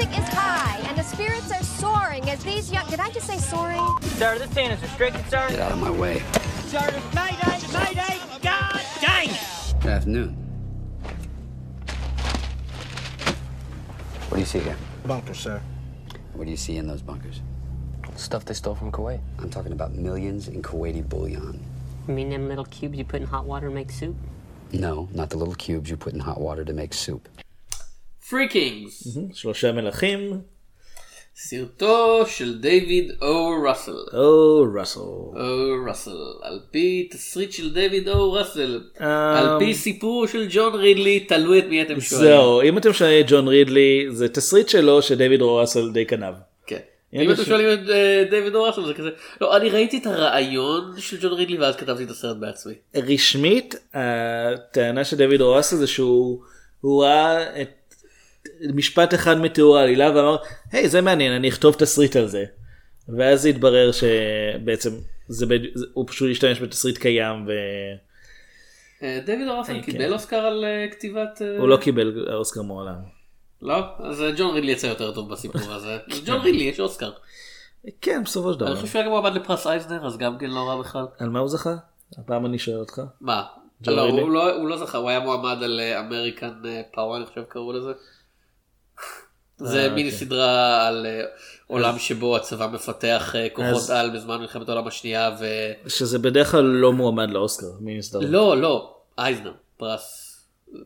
Music is high and the spirits are soaring as these young. Did I just say soaring? Sir, this stand is restricted, sir. Get out of my way. Sir, mayday, mayday, God dang! Good afternoon. What do you see here? Bunker, sir. What do you see in those bunkers? Stuff they stole from Kuwait. I'm talking about millions in Kuwaiti bullion. You mean them little cubes you put in hot water to make soup? No, not the little cubes you put in hot water to make soup. פרי קינגס. שלושה מלכים. סרטו של דיוויד או ראסל. או ראסל. או ראסל. על פי תסריט של דיוויד או ראסל. אה, על פי סיפור של ג'ון רידלי, תלוי את מי אתם שואלים. זהו אם אתם שואלים את ג'ון רידלי זה תסריט שלו שדייוויד ראסל די קנב. כן. אם אתם שואלים את אה, דיוויד או ראסל זה כזה. לא, אני ראיתי את הרעיון של ג'ון רידלי ואז כתבתי את הסרט בעצמי. רשמית הטענה של דייוויד ראסל זה שהוא הוא ראה את משפט אחד מתיאור העלילה ואמר היי זה מעניין אני אכתוב תסריט על זה. ואז התברר שבעצם זה בד- הוא פשוט השתמש בתסריט קיים אה, דיוויד או ראסל כן. קיבל אוסקר על אה, כתיבת... אה, והוא לא קיבל אוסקר מעולם. לא? אז אה, ג'ון רידלי יצא יותר טוב בסיפור הזה. ג'ון רידלי יש אוסקר. כן בסופו של אני דבר. חושב שהיה גם מועמד לפרס אייזנר אז גם כן לא רע בכלל. על מה הוא זכה? הפעם אני שואל אותך. מה? לא? הוא לא, הוא לא זכה, הוא היה מועמד על אמריקן פאוור, אני חושב קראו לזה. זה אה, מיני אוקיי. סדרה על אה, עולם שבו הצבא מפתח אה, כוחות על בזמן מלחמת העולם השנייה ו... שזה בדרך כלל לא מועמד לאוסקר. מן הסתם. לא, לא, אייזנר, פרס.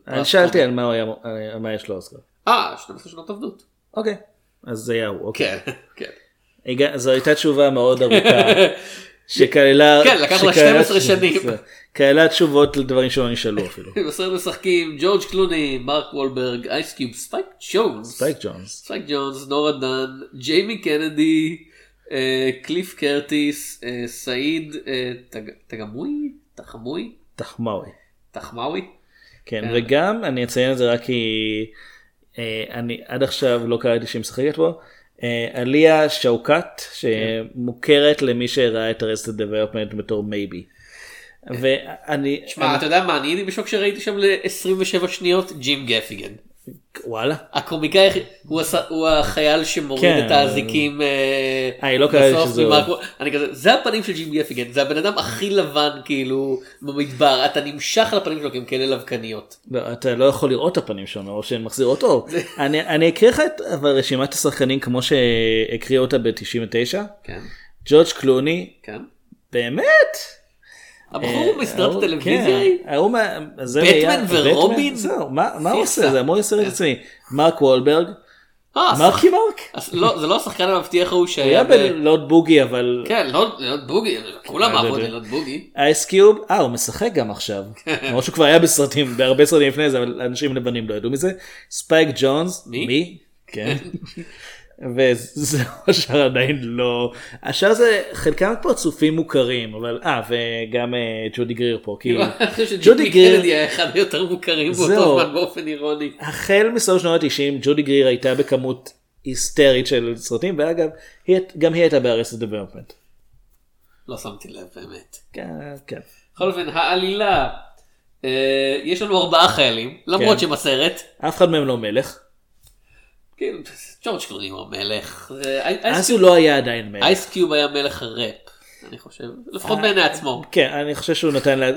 אני שאלתי. על מה יש לו אוסקר. אה, 12 שנות עבדות. אוקיי. אז זה היה הוא. אוקיי. כן, כן. זו הייתה תשובה מאוד ארוכה. שכללה... כן, לקח לה שכללה- 12 שנים. כללה תשובות לדברים שלא נשאלו אפילו. בסרט משחקים ג'ורג' קלוני, מרק וולברג, אייס קיוב, ספייק ג'ונס. ספייק ג'ונס. ספייק ג'ונס, נורה דאן, ג'יימי קנדי, אה, קליף קרטיס, אה, סעיד אה, תג- תגמוי? תחמוי? תחמאווי. תחמאווי? כן. וגם אני אציין את זה רק כי אני עד עכשיו לא קראתי שהיא משחקת בו. אה, עליה שוקת שמוכרת למי שראה את הרסטד דבלופמנט בתור מייבי. ואני שמע, אתה יודע מה, אני הייתי בשוק שראיתי שם ל-27 שניות ג'ים גפיגן. וואלה. הקומיקאי הוא עשה- הוא החייל שמוריד כן. את האזיקים אה, אה, לא בסוף שזה. ממרק- אני כזה זה הפנים של ג'ים גפיגן זה הבן אדם הכי לבן כאילו במדבר אתה נמשך לפנים שלו כי הם כאלה לבקניות. לא, אתה לא יכול לראות את הפנים שלנו או שהן מחזירות אור. אני, אני אקריא לך את אבל רשימת השחקנים כמו שהקריאו אותה ב-99. כן. ג'ורג' קלוני, כן. באמת? הבחור אה, מסדרת טלוויזיה כן, היא? בטמן ורובין? זהו, מה הוא. עושה? זה אמור לסרט עצמי. מרק וולברג, אה, מרקי מרק? לא, זה לא השחקן המבטיח ההוא הוא שהיה היה ב... בלורד בוגי אבל... כן, לא בוגי, כולם יודע. את לורד בוגי. אייס קיוב, אה הוא משחק גם עכשיו. למרות שהוא כבר היה בסרטים, בהרבה סרטים לפני זה, אבל אנשים לבנים לא ידעו מזה. ספייק ג'ונס? מי? כן. וזה השאר עדיין לא, השאר זה חלקם פרצופים מוכרים, אבל אה וגם אה, ג'ודי גריר פה, אני חושב ג'ודי שג'ודי גריר- היה אחד היותר מוכרים באותו. זמן באופן אירוני. החל מסוף שנות ה-90 ג'ודי גריר הייתה בכמות היסטרית של סרטים, ואגב, גם היא הייתה בארסט דבלופמנט. לא שמתי לב באמת. כן, כן. בכל אופן, העלילה, אה, יש לנו ארבעה חיילים, למרות כן. שהם הסרט. אף אחד מהם לא מלך, כאילו, ג'ורג' קלוני הוא המלך. אה, אז הוא לא היה עדיין מלך. אייס קיוב היה מלך הראפ, אני חושב, לפחות בעיני עצמו. כן, אני חושב שהוא נתן לה...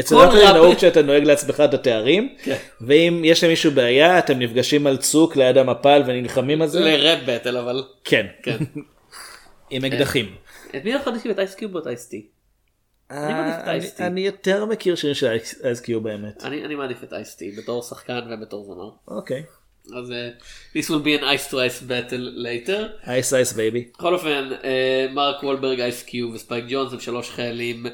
אצל ראפרים ראפר- נהוג שאתה נוהג לעצמך את התארים, כן. ואם יש למישהו בעיה אתם נפגשים על צוק ליד המפל ונלחמים על זה, לראפ בטל אבל. כן, כן. עם אקדחים. את מי יכול להקשיב את אייס קיוב או את אייס טי? אני אה, יותר מכיר שירים של אייס- אייס קיו באמת. אני מעדיף את אייס טי בתור שחקן ובתור זמר. אוקיי. אז אה, this will be an ice to ice battle later. Ice Ice Baby. בכל אופן, אה, מרק וולברג, אייס קיוב וספייק ג'ונס הם שלוש חיילים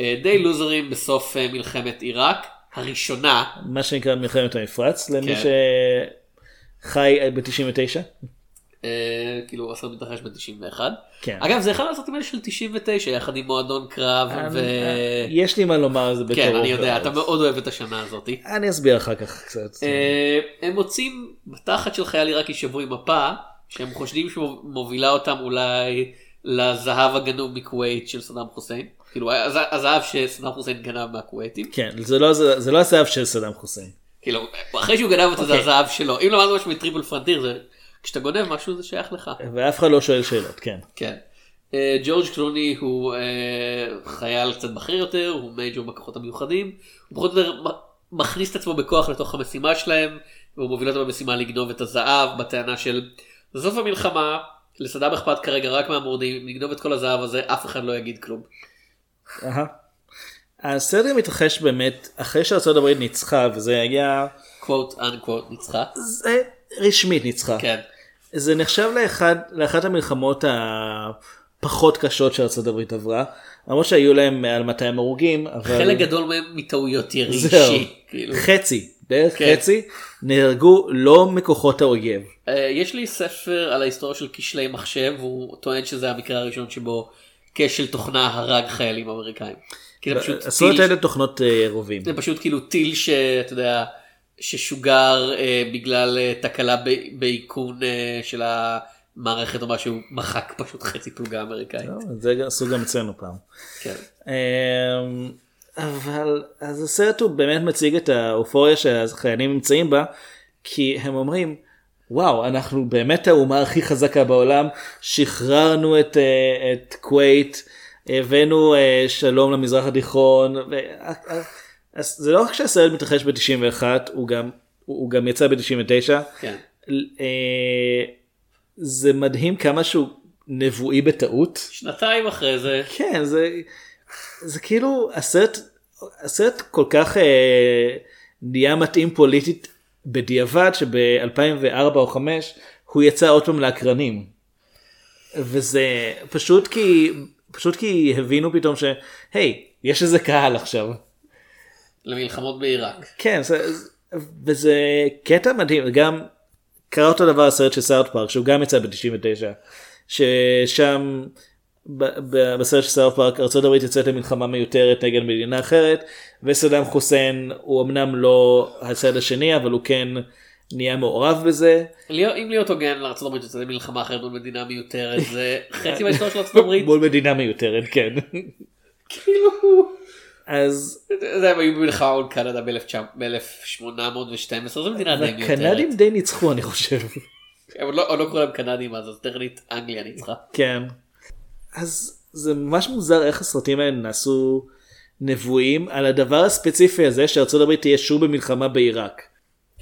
אה, די לוזרים בסוף מלחמת עיראק הראשונה. מה שנקרא מלחמת המפרץ, למי כן. שחי ב-99. אה, כאילו הסרט מתרחש ב-91. כן. אגב זה אחד מהסרטים האלה של 99 יחד עם מועדון קרב ו... יש לי מה לומר על זה בקרוב. כן אני יודע. אתה מאוד אוהב את השנה הזאתי. אני אסביר אחר כך קצת. אה, הם מוצאים בתחת של חייל עיראקי שבוי מפה שהם חושדים שמובילה אותם אולי לזהב הגנוב מכווית של סדאם חוסיין. כאילו הז- הזהב שסדאם חוסיין גנב מהכוויתים. כן, זה לא- זה לא הזהב של סדאם חוסיין. כאילו אחרי שהוא גנב זה אוקיי. הזהב שלו. אם למדנו משהו מטריפל פרנטיר זה כשאתה גונב משהו זה שייך לך. ואף אחד לא שואל שאלות, כן. כן. אה, ג'ורג' קלוני הוא אה, חייל קצת בכיר יותר, הוא מייג'ור בכוחות המיוחדים, הוא פחות או יותר מכניס את עצמו בכוח לתוך המשימה שלהם, והוא מוביל אותם במשימה לגנוב את הזהב, בטענה של בסוף המלחמה, לסדאם אכפת כרגע רק מהמורדים, לגנוב את כל הזהב הזה, אף אחד לא יגיד כלום. הסרט מתרחש באמת אחרי שארצות הברית ניצחה וזה היה קוואט אנקוואט ניצחה. זה רשמית ניצחה. כן. זה נחשב לאחד, לאחת המלחמות הפחות קשות שארצות הברית עברה. למרות שהיו להם מעל 200 הרוגים אבל חלק גדול מהם מטעויות ירי. אישי. כאילו. חצי בערך כן. חצי נהרגו לא מכוחות האויב. אה, יש לי ספר על ההיסטוריה של כשלי מחשב, והוא טוען שזה המקרה הראשון שבו כשל תוכנה הרג חיילים אמריקאים. כי זה פשוט טיל, האלה תוכנות אה, רובים. זה פשוט כאילו טיל שאתה יודע, ששוגר אה, בגלל אה, תקלה באיכון אה, של המערכת או משהו, מחק פשוט חצי פלוגה אמריקאית. את זה עשו גם אצלנו פעם. כן. אמ, אבל אז הסרט הוא באמת מציג את האופוריה שהחיילים נמצאים בה כי הם אומרים וואו אנחנו באמת האומה הכי חזקה בעולם שחררנו את, אה, את כווית הבאנו אה, שלום למזרח התיכון ו... אז זה לא רק שהסרט מתרחש ב-91 הוא גם הוא הוא גם יצא ב-99 כן. זה מדהים כמה שהוא נבואי בטעות. שנתיים אחרי זה, כן זה זה כאילו הסרט הסרט כל כך אה, נהיה מתאים פוליטית בדיעבד שב-2004 או 2005 הוא יצא עוד פעם לאקרנים. וזה פשוט כי פשוט כי הבינו פתאום שהי יש איזה קהל עכשיו. למלחמות בעיראק. כן זה, וזה קטע מדהים גם קרה אותו דבר הסרט של סאוט פארק שהוא גם יצא ב-99 ששם בסרט של סאוט פארק ארה"ב יוצאת למלחמה מיותרת נגד מדינה אחרת וסדאם חוסיין הוא אמנם לא הצד השני אבל הוא כן נהיה מעורב בזה. אם להיות הוגן לארצות הברית יוצאת למלחמה אחרת מול מדינה מיותרת זה חצי מההיסטוריה של הברית. מול מדינה מיותרת כן. כאילו אז זה הם היו במלחמה מול קנדה ב-1812 זו מדינה די מיותרת. הקנדים די ניצחו אני חושב. הם עוד לא- לא קוראים להם קנדים אז אז טכנית אנגליה ניצחה. כן. אז זה ממש מוזר איך הסרטים האלה נעשו נבואים על הדבר הספציפי הזה שארצות הברית תהיה שוב במלחמה בעיראק.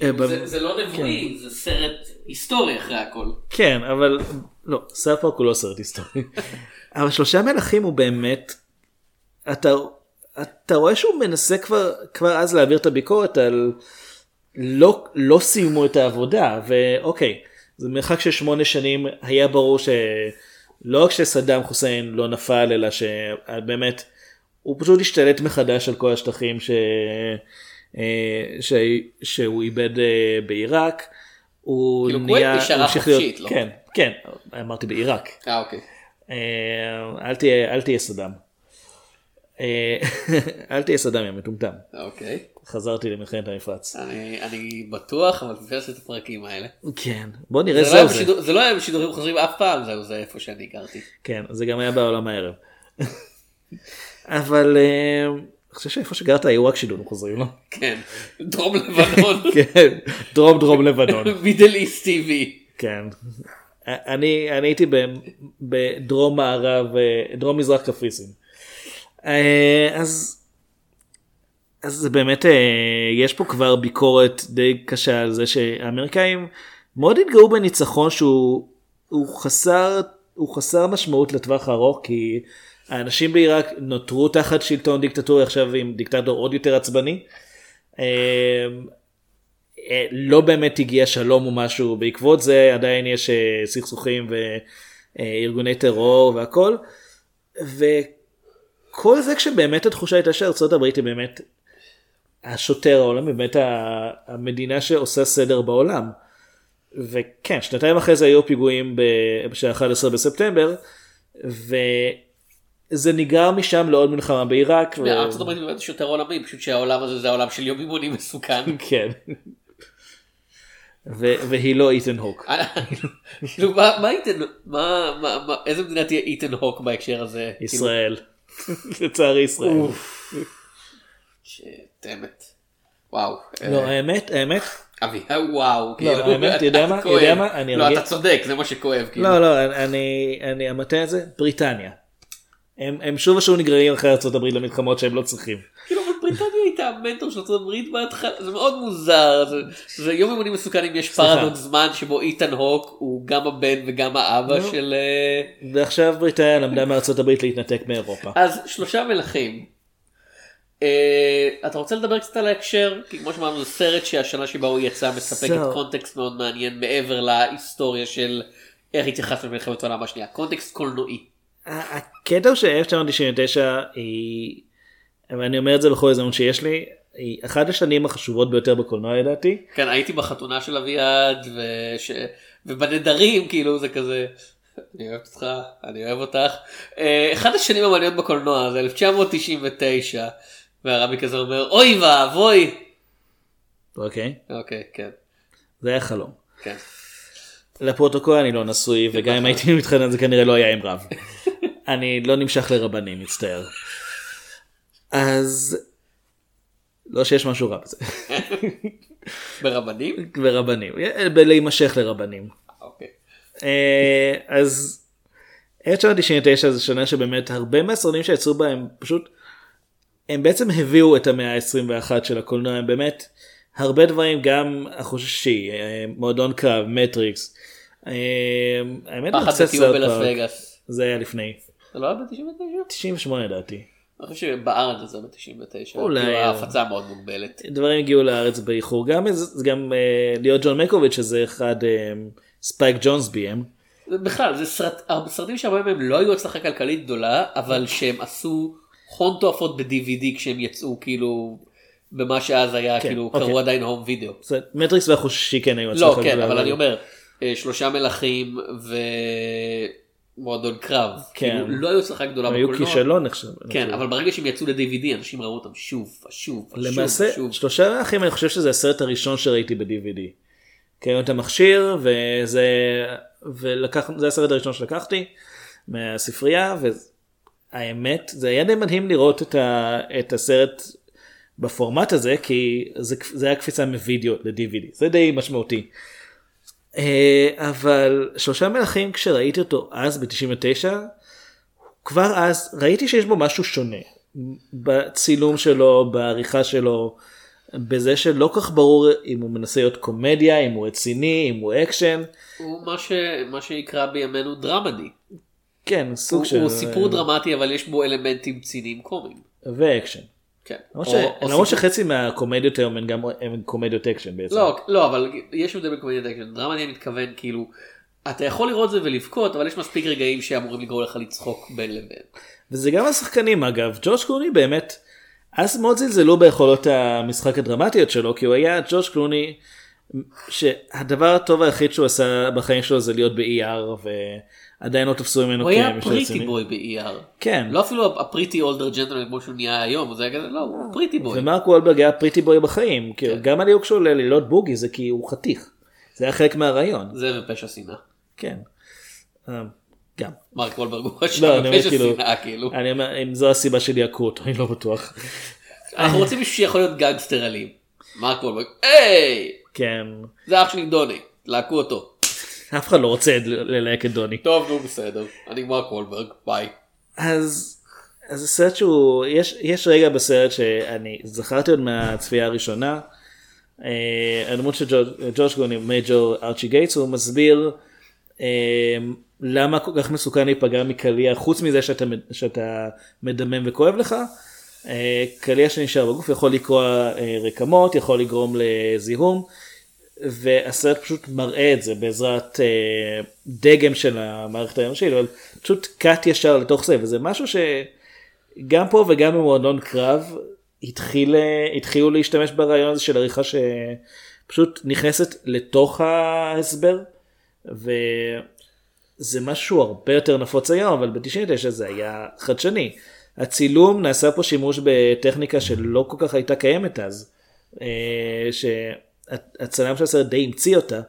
אה, זה- זה לא נבואי זה סרט היסטורי אחרי הכל. כן אבל לא סארט פארק הוא לא סרט היסטורי. אבל שלושה מלכים הוא באמת אתה אתה רואה שהוא מנסה כבר כבר אז להעביר את הביקורת על לא לא סיימו את העבודה ואוקיי זה מרחק של שמונה שנים היה ברור שלא רק שסדאם חוסיין לא נפל אלא שבאמת הוא פשוט השתלט מחדש על כל השטחים ש... אה, ש... שהוא איבד אה, בעיראק. הוא כאילו, נהיה, הוא המשיך חופשית, לא? כן, כן, אמרתי בעיראק. אה אוקיי. אה, אל תהיה, אל תהיה סדאם. אה, אל תהיה סדאם יא מטומטם. אוקיי. חזרתי למלחמת המפרץ. אני אני בטוח אבל פספסתי את הפרקים האלה. כן, בוא נראה זה לא זה. בשידור- זה לא היה בשידורים חוזרים אף פעם זהו זה איפה שאני גרתי. כן, זה גם היה בעולם הערב. אבל אה, אני חושב שאיפה שגרת היו רק שידורים חוזרים, לא? כן. דרום לבנון. כן, דרום דרום לבנון. מידל איסט טיווי. כן. אני, אני הייתי בדרום מערב, אה, דרום מזרח קפריסין. אה, אז, אז זה באמת, אה, יש פה כבר ביקורת די קשה על זה שהאמריקאים מאוד התגאו בניצחון שהוא הוא חסר, הוא חסר משמעות לטווח הארוך, כי האנשים בעיראק נותרו תחת שלטון דיקטטורי עכשיו עם דיקטטור עוד יותר עצבני. אה, לא באמת הגיע שלום או משהו בעקבות זה עדיין יש סכסוכים וארגוני טרור והכל וכל זה כשבאמת התחושה הייתה שארצות הברית היא באמת השוטר העולמי באמת המדינה שעושה סדר בעולם. וכן שנתיים אחרי זה היו פיגועים בשעה 11 בספטמבר וזה נגרר משם לעוד מלחמה בעיראק. ארצות הברית באמת יש יותר עולמי פשוט שהעולם הזה זה העולם של יום אימונים מסוכן. כן. והיא לא איתן הוק. כאילו מה איתן איזה מדינה תהיה איתן הוק בהקשר הזה. ישראל. לצערי ישראל. שתמת. וואו. לא אה, האמת האמת אבי אה, וואו. לא, כאילו, האמת, יודע מה? יודע מה? אני לא אתה צודק זה מה שכואב. כאילו. לא לא אני אני המטה הזה בריטניה. הם שוב ושוב נגררים אחרי ארה"ב למלחמות שהם לא צריכים. כאילו בריטניה הייתה המנטור של ארצות הברית בהתחלה זה מאוד מוזר זה, זה יום אימונים מסוכן אם יש. פרדוקס זמן שבו איתן הוק הוא גם הבן וגם האבא נו. של אה, ועכשיו בריטניה למדה מארצות הברית להתנתק מאירופה. אז שלושה מלכים. אה, אתה רוצה לדבר קצת על ההקשר כי כמו שאמרנו זה סרט שהשנה שבה הוא יצא מספק. את קונטקסט מאוד מעניין מעבר להיסטוריה של איך התייחסנו למלחמת העולם השנייה קונטקסט קולנועי. הקטע הוא ש-1999 היא, ואני אומר את זה בכל הזדמנות שיש לי, היא אחת השנים החשובות ביותר בקולנוע לדעתי. כן הייתי בחתונה של אביעד וש... ובנדרים כאילו זה כזה. אני אוהב אותך, אני אוהב אותך. אה, אחד השנים המעניינות בקולנוע זה 1999 והרבי כזה אומר אוי ואבוי. אוקיי? אוקיי כן זה היה חלום. כן. לפרוטוקול אני לא נשוי וגם אם הייתי מתחתן זה כנראה לא היה עם רב. אני לא נמשך לרבנים מצטער. אז לא שיש משהו רע בזה. ברבנים? ברבנים. בלהימשך לרבנים. אוקיי. אה, אז 1999 זה שנה שבאמת הרבה מהסרטים שיצאו בהם פשוט הם בעצם הביאו את המאה ה-21 של הקולנוע הם באמת הרבה דברים גם החוששי אה, מועדון קרב מטריקס. אה, האמת פחד בלאס פארק. וגאס. זה היה לפני זה לא היה ב-99? 98 לדעתי. אני חושב שבארץ זה ב-99. אולי, כאילו אה. ההפצה מאוד מוגבלת. דברים הגיעו לארץ באיחור גם גם אה, להיות ג'ון מקוביץ' שזה אחד אה, ספייק ג'ונס ביים. בכלל זה סרט, סרטים שהרבה מהם לא היו הצלחה כלכלית גדולה אבל שהם עשו הון תועפות ב-DVD כשהם יצאו כאילו במה שאז היה כן, כאילו אוקיי. קראו עדיין home video. מטריקס והחוש השישי כן היו לא הצלחה כן גדולה, אבל אני אומר שלושה מלכים ומועדון קרב כן. כאילו, לא היו הצלחה גדולה היו בקולנוע. כישלון נחשב. כן אבל ברגע שהם יצאו ל-DVD אנשים ראו אותם שוב ושוב. למעשה ושוב. שלושה אחים אני חושב שזה הסרט הראשון שראיתי ב-DVD. קנינו את המכשיר וזה ולקח זה הסרט הראשון שלקחתי מהספרייה האמת זה היה די מדהים לראות את, ה, את הסרט בפורמט הזה כי זה, זה היה קפיצה מווידאו ל-DVD זה די משמעותי. אה, אבל שלושה מלכים כשראיתי אותו אז ב-99 כבר אז ראיתי שיש בו משהו שונה בצילום שלו בעריכה שלו בזה שלא כך ברור אם הוא מנסה להיות קומדיה אם הוא רציני אם הוא אקשן הוא מה, ש... מה שנקרא בימינו dramedy. כן סוג הוא, של הוא סיפור דרמטי אבל יש בו אלמנטים ציניים קומיים. ואקשן. כן. למרות שחצי מהקומדיות היום הן גם קומדיות אקשן בעצם. לא, לא, אבל יש הבדל בין קומדיה אקשן. דרמה אני מתכוון כאילו, אתה יכול לראות זה ולבכות, אבל יש מספיק רגעים שאמורים לגרום לך לצחוק בין לבין. וזה גם השחקנים אגב ג'ורג' קלוני באמת אז מאוד זלזלו ביכולות המשחק הדרמטיות שלו כי הוא היה ג'ורג' קלוני שהדבר הטוב היחיד שהוא עשה בחיים שלו זה להיות ב-ER ועדיין לא תפסו ממנו הוא היה pretty רציני. boy ב-ER. כן. לא אפילו ה pretty older gentleman כמו שהוא נהיה היום, זה היה כזה, לא, הוא pretty boy. ומרק וולברג היה pretty boy בחיים כן. כאילו, גם הליהוק שלו ללילות בוגי זה כי הוא חתיך. זה היה חלק מהרעיון. זה ופשע שנאה. כן. אה, גם. מרק וולברג הוא לא, עכשיו אומר בפשע כאילו, שנאה כאילו. אני אומר אם זו הסיבה שליהקו אותו אני לא בטוח. אנחנו רוצים מישהו שיכול להיות גנגסטר אלים. מרק וולברג, היי! כן. זה אח שלי דוני, ליהקו אותו. אף אחד לא רוצה ללהק את דוני. טוב, נו בסדר. אני מרק וולברג, ביי. אז אז זה סרט שהוא יש יש רגע בסרט שאני זכרתי עוד מהצפייה הראשונה. אה, הדמות של ג'ורג'- ג'וש גוני מייג'ור ארצ'י גייטס הוא מסביר אה, למה כל כך מסוכן להיפגע מקליע חוץ מזה שאתה שאתה מדמם וכואב לך. אה, קליע שנשאר בגוף יכול לקרוע אה, רקמות יכול לגרום לזיהום. והסרט פשוט מראה את זה בעזרת אה, דגם של המערכת האנושית, אבל פשוט קאט ישר לתוך זה, וזה משהו שגם פה וגם במועדון קרב התחיל, אה, התחילו להשתמש ברעיון הזה של עריכה שפשוט נכנסת לתוך ההסבר, וזה משהו הרבה יותר נפוץ היום, אבל ב-99 זה היה חדשני. הצילום נעשה פה שימוש בטכניקה שלא כל כך הייתה קיימת אז. אה, שהצלם של הסרט די המציא אותה.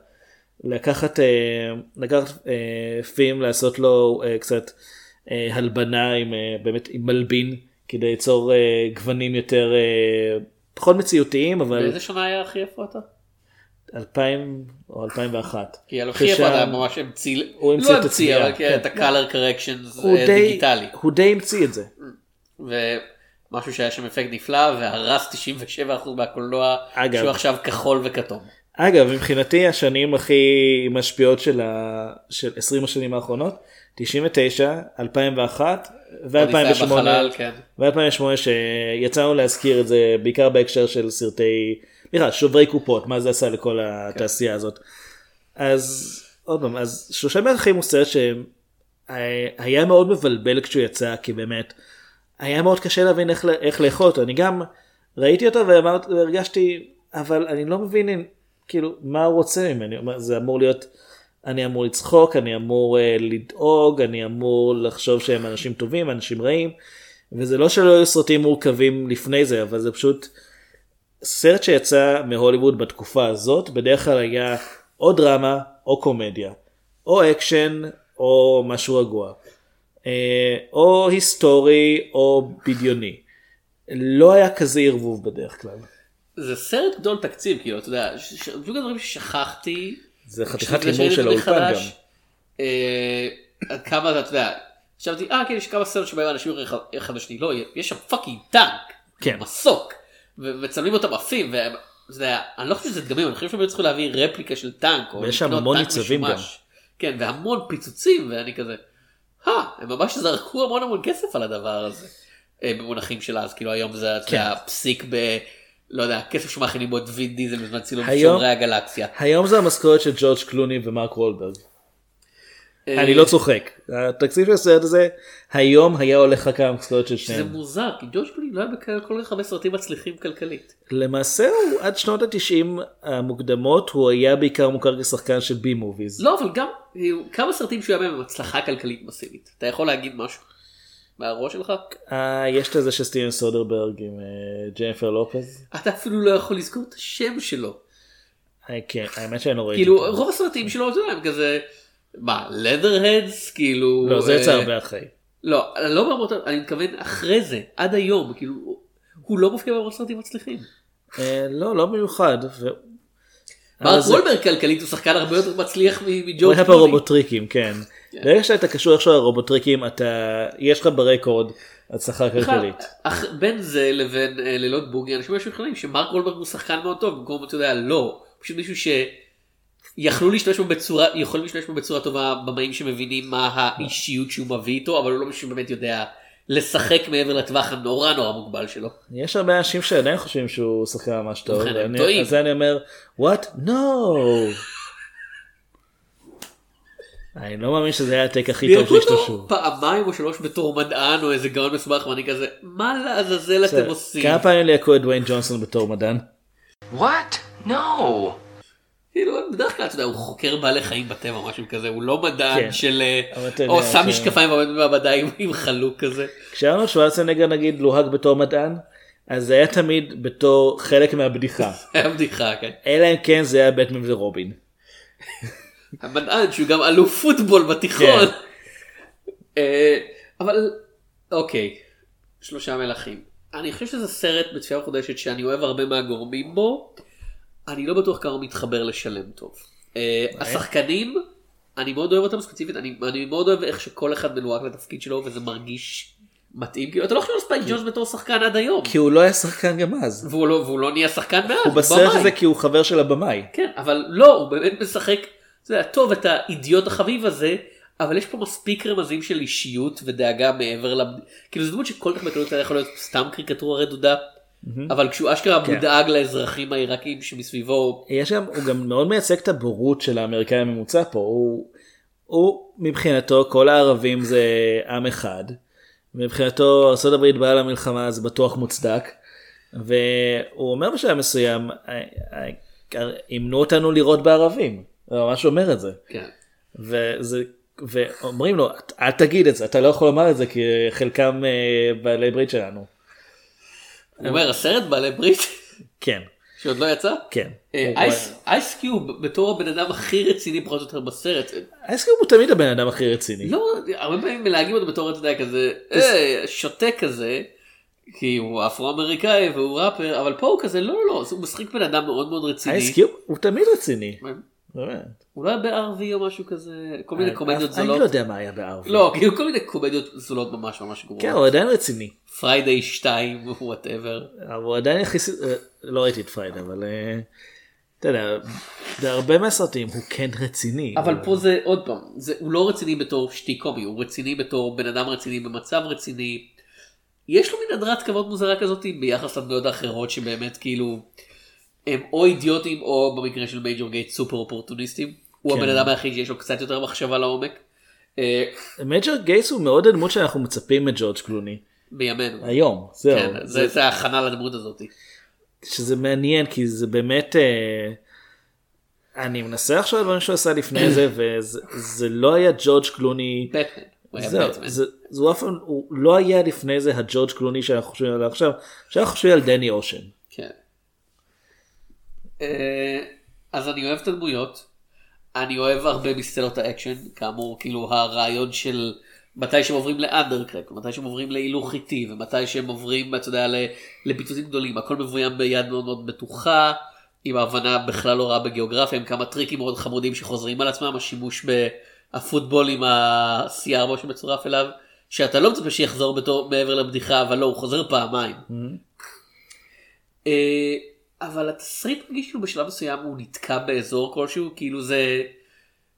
לקחת, אה, לקחת אה, פילם לעשות לו אה, קצת אה, הלבנה עם אה, באמת עם מלבין כדי ליצור אה, גוונים יותר אה, פחות מציאותיים אבל באיזה שנה היה הכי יפה אתה? 2000 או 2001. כי הכי יפה היה ממש המציא, הוא המציא לא את המציא, אבל כן. את ה-color corrections אה, דיגיטלי. הוא די המציא את זה. ומשהו שהיה שם אפקט נפלא והרס 97% מהקולנוע אגב. שהוא עכשיו כחול וכתום. אגב מבחינתי השנים הכי משפיעות של, ה... של 20 השנים האחרונות 99 2001 אודיסאה ו2008 בחלל, כן. ו2008 שיצאנו להזכיר את זה בעיקר בהקשר של סרטי בכלל שוברי קופות מה זה עשה לכל התעשייה הזאת. אז עוד פעם אז שלושה מלכים הוא סרט שהיה מאוד מבלבל כשהוא יצא כי באמת היה מאוד קשה להבין איך, איך לאכול אותו אני גם ראיתי אותו ואמרתי והרגשתי אבל אני לא מבין כאילו מה הוא רוצה ממני? זה אמור להיות אני אמור לצחוק אני אמור אה, לדאוג אני אמור לחשוב שהם אנשים טובים אנשים רעים. וזה לא שלא היו סרטים מורכבים לפני זה אבל זה פשוט סרט שיצא מהוליווד בתקופה הזאת בדרך כלל היה או דרמה או קומדיה או אקשן או משהו רגוע. אה, או היסטורי או בדיוני. לא היה כזה ערבוב בדרך כלל. זה סרט גדול תקציב כאילו אתה יודע בדיוק הדברים ששכחתי. זה חתיכת הימור של זה האולפן מחדש, אה, עד כמה אתה יודע. חשבתי אה כן יש כמה סרט שבהם אנשים אחד- לשני לא יש שם fucking טנק. כן. מסוק. ו- וצלמים אותם עפים. יודע, אני לא חושב שזה דגמים אני חושב שהם צריכים להביא רפליקה של טנק. או ויש שם המון ניצבים משומש. כן והמון פיצוצים ואני כזה. אה הם ממש זרקו המון המון כסף על הדבר הזה. אה, במונחים של אז כאילו היום זה אתה כן. ב... לא יודע כסף שמאכילים בו את וין דיזל בזמן צילום שומרי הגלקסיה. היום זה המשכורת של ג'ורג' קלוני ומרק וולברג. אני לא צוחק. התקציב של הסרט הזה היום היה הולך רק המשכורת של זה שניהם. מוזר כי ג'ורג' קלוני לא היה בכל כך הרבה סרטים מצליחים כלכלית. למעשה הוא עד שנות התשעים המוקדמות הוא היה בעיקר מוכר כשחקן של בי מוביז. לא אבל גם אה, כמה סרטים שהוא היה בהם הצלחה כלכלית מסיבית. אתה יכול להגיד משהו מהראש שלך? אה, יש את זה של סטיבן סודרברג עם אה, ג'ניפר לופז. אתה אפילו לא יכול לזכור את השם שלו. כן, האמת שאני לא ראיתי. כאילו. רוב הסרטים שלו אתה יודע, הם כזה מה leatherheads כאילו לא זה יצא אה, הרבה אחרי. לא, לא ברמות, אני מתכוון אחרי זה, עד היום, כאילו, הוא לא מופיע ברמות סרטים מצליחים. אה, לא, לא במיוחד. זה- וולברג כלכלית הוא שחקן הרבה יותר מצליח מ- הוא מג'ורג' היה קלוני. ברובוטריקים, כן. ברגע שאתה קשור איכשהו לרובוטריקים, אתה, יש לך ברקורד הצלחה כלכלית. בין זה לבין אה, לילות בוגי אנשים יכולים שמרק וולברג הוא שחקן מאוד טוב במקום אתה יודע לא פשוט מישהו שיכלו להשתמש בו בצורה יכולים להשתמש בו בצורה טובה במאים שמבינים מה האישיות שהוא מביא איתו אבל הוא לא מישהו שבאמת יודע לשחק מעבר לטווח הנורא נורא מוגבל שלו. יש הרבה אנשים שעדיין חושבים שהוא שחקן ממש טוב, ואני- טועים. אז אני אומר, what? no. אני לא מאמין שזה היה הטייק הכי טוב שהשתמשו. אותו פעמיים או שלוש בתור מדען או איזה גאון מסובך ואני כזה מה לעזאזל אתם עושים. כמה פעמים ליהקו את דוויין ג'ונסון בתור מדען? What? No. כאילו בדרך כלל אתה יודע הוא חוקר בעלי חיים בטבע משהו כזה הוא לא מדען כן. של אה, או שם ש- משקפיים ועומד במעבדה עם- עם חלוק כזה. כשארנולד שוורצנגר נגיד לוהג בתור מדען, אז זה היה תמיד בתור חלק מהבדיחה. היה בדיחה כן. אלא אם כן זה היה בטמן ורובין. המדען שהוא גם אלוף פוטבול בתיכון. כן. אה, אבל אוקיי, שלושה מלכים. אני חושב שזה סרט בצפייה מחודשת שאני אוהב הרבה מהגורמים בו. אני לא בטוח כמה מתחבר לשלם טוב. אה, השחקנים, אני מאוד אוהב אותם ספציפית, אני, אני מאוד אוהב איך שכל אחד מלוהק לתפקיד שלו וזה מרגיש מתאים. כאילו, אתה לא חושב על ספייק ג'ונס בתור שחקן עד היום. כי הוא לא היה שחקן גם אז. והוא לא, והוא לא נהיה שחקן מאז. הוא בסרט. הזה כי הוא חבר של הבמאי. כן, אבל לא, הוא באמת משחק, יודע, טוב את האידיוט החביב הזה, אבל יש פה מספיק רמזים של אישיות ודאגה מעבר ל... כאילו זו דמות שכל כך בקלות יכול להיות סתם קריקטורה רדודה, אבל כשהוא אשכרה כן. מודאג לאזרחים העיראקים שמסביבו, יש גם, הוא גם מאוד מייצג את הבורות של האמריקאי הממוצע פה. הוא, הוא מבחינתו כל הערבים זה עם אחד. מבחינתו ארה"ב באה למלחמה זה בטוח מוצדק. והוא אומר בשלב מסוים, "אה, אה, אימנו אותנו לירות בערבים. הוא ממש אומר את זה. כן. וזה, ואומרים לו, אל תגיד את זה, אתה לא יכול לומר את זה כי חלקם אה, בעלי ברית שלנו. הוא אומר הסרט בעלי ברית, כן, שעוד לא יצא, כן. אה, הוא- אייס- אייס קיוב בתור הבן אדם הכי רציני פחות או יותר בסרט, אייסקרים הוא תמיד הבן אדם הכי רציני. לא, הרבה פעמים מלהגים אותו בתור, אתה יודע, כזה, אה, שוטה כזה, כי הוא אפרו-אמריקאי והוא ראפר, אבל פה הוא כזה, לא, לא, לא, הוא משחק בן אדם מאוד מאוד רציני. אייסקיוב הוא תמיד רציני. באמת. הוא לא היה בערבי או משהו כזה, כל מיני קומדיות אני זולות. לא יודע מה היה בערבי. לא, כאילו כל מיני קומדיות זולות ממש ממש גרועות. כן, הוא עדיין רציני. Friday 2, whatever. אבל הוא עדיין יחסית, אה, לא ראיתי את Friday, אבל אה, אתה יודע, בהרבה מהסרטים הוא כן רציני. אבל פה זה עוד פעם, הוא לא רציני בתור שטיק קומי, הוא רציני בתור בן אדם רציני במצב רציני. יש לו מין הדרת כבוד מוזרה כזאת ביחס לדמויות האחרות שבאמת כאילו הם או אידיוטים או במקרה של Major Gates סופר אופורטוניסטים. הוא כן. הבן אדם היחיד שיש לו קצת יותר מחשבה לעומק. אה, Major Gates הוא מאוד הדמות שאנחנו מצפים מג'ורג' קלוני. בימינו. היום, זהו. כן, זה- זה, ההכנה לדמות הזאת. שזה מעניין כי זה באמת אה, אני מנסה על דברים שהוא עשה לפני זה וזה זה לא היה ג'ורג' קלוני. זהו. זה, זה אף פעם, הוא לא היה לפני זה הג'ורג' קלוני שאנחנו חושבים עליו עכשיו, שאנחנו חושבים על דני אושן. אה, אז אני אוהב את הדמויות. אני אוהב הרבה מסצנות האקשן, כאמור, כאילו הרעיון של מתי שהם עוברים ל undercrank, מתי שהם עוברים להילוך איטי, ומתי שהם עוברים, אתה יודע, לפיצוצים גדולים, הכל מבוים ביד מאוד מאוד בטוחה, עם ההבנה בכלל לא רעה בגיאוגרפיה, עם כמה טריקים מאוד חמודים שחוזרים על עצמם, השימוש בהפוטבול עם ה-C4 שמצורף אליו, שאתה לא מצפה שיחזור בתור מעבר לבדיחה, אבל לא, הוא חוזר פעמיים. אה, אבל התסריט מרגיש כאילו בשלב מסוים הוא נתקע באזור כלשהו, כאילו זה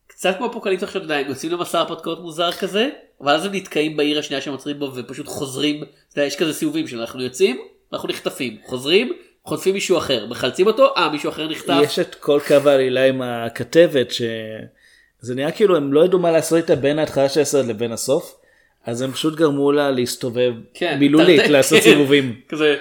קצת כמו אפוקליפסה עכשיו, אתה יודע, הם יוצאים למסע הרפתקאות מוזר כזה, אבל אז הם נתקעים בעיר השנייה שהם עוצרים בו ופשוט חוזרים, אתה יודע, יש כזה סיבובים של אנחנו יוצאים, אנחנו נחטפים, חוזרים, חוטפים מישהו אחר, מחלצים אותו, אה מישהו אחר נחטף. יש את כל קו העלילה עם הכתבת שזה נראה כאילו הם לא ידעו מה לעשות איתה בין ההתחלה של הסרט לבין הסוף. אז הם פשוט גרמו לה להסתובב כן, מילולית תרתי- לעשות כן. סיבובים. כזה,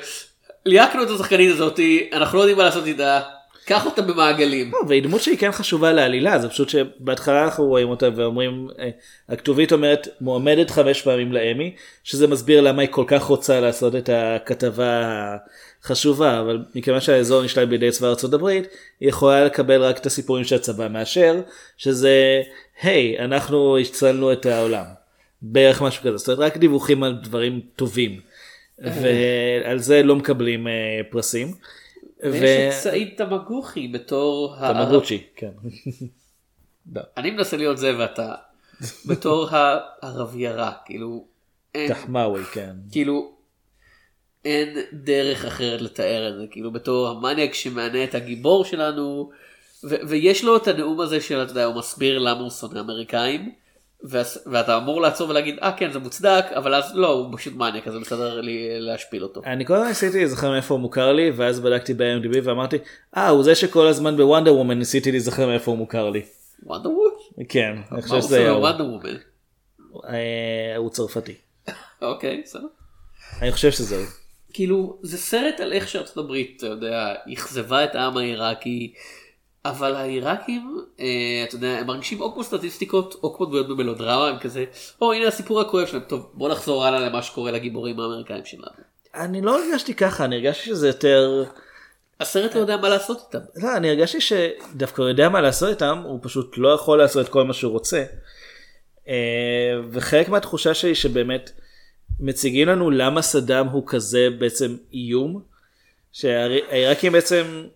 ליהקנו את השחקנית הזאתי, אנחנו לא יודעים מה לעשות איתה, קח אותה במעגלים. לא, והיא דמות שהיא כן חשובה לעלילה זה פשוט שבהתחלה אנחנו רואים אותה ואומרים אה, הכתובית אומרת מועמדת חמש פעמים לאמי שזה מסביר למה היא כל כך רוצה לעשות את הכתבה החשובה אבל מכיוון שהאזור נשלט בידי צבא ארצות הברית היא יכולה לקבל רק את הסיפורים שהצבא מאשר שזה היי אנחנו הצלנו את העולם בערך משהו כזה, זאת אומרת רק דיווחים על דברים טובים. ועל זה לא מקבלים אה, פרסים. ויש את סעיד תמגוכי בתור תמגוצ'י, כן. אני מנסה להיות זה ואתה בתור הערביירה כאילו אין, תחמאווי, כן. כאילו אין דרך אחרת לתאר את זה כאילו בתור המניאק שמענה את הגיבור שלנו ויש לו את הנאום הזה של אתה יודע הוא מסביר למה הוא שונא אמריקאים ואתה אמור לעצור ולהגיד אה כן זה מוצדק אבל אז לא הוא פשוט מניאק אז זה בסדר לי להשפיל אותו. אני כל הזמן ניסיתי להיזכר מאיפה הוא מוכר לי ואז בדקתי ב-IMDb ואמרתי אה הוא זה שכל הזמן בוונדר וומן ניסיתי להיזכר מאיפה הוא מוכר לי. וונדר ווד? כן, אני חושב שזה. בוונדר וומן? אה, הוא צרפתי. אוקיי בסדר. אני חושב שזה הוא. כאילו זה סרט על איך שארצות הברית אתה יודע אכזבה את העם העיראקי אבל העיראקים אה, אתה יודע הם מרגישים או כמו סטטיסטיקות או כמו דמויות במלודרמה הם כזה או הנה הסיפור הכואב שלהם טוב בוא נחזור הלאה למה שקורה לגיבורים האמריקאים שלנו. אני לא הרגשתי ככה אני הרגשתי שזה יותר הסרט לא יודע מה לעשות איתם. לא אני הרגשתי שדווקא הוא יודע מה לעשות איתם הוא פשוט לא יכול לעשות את כל מה שהוא רוצה. אה, וחלק מהתחושה שלי שבאמת מציגים לנו למה סדאם הוא כזה בעצם איום. שהעיראקים בעצם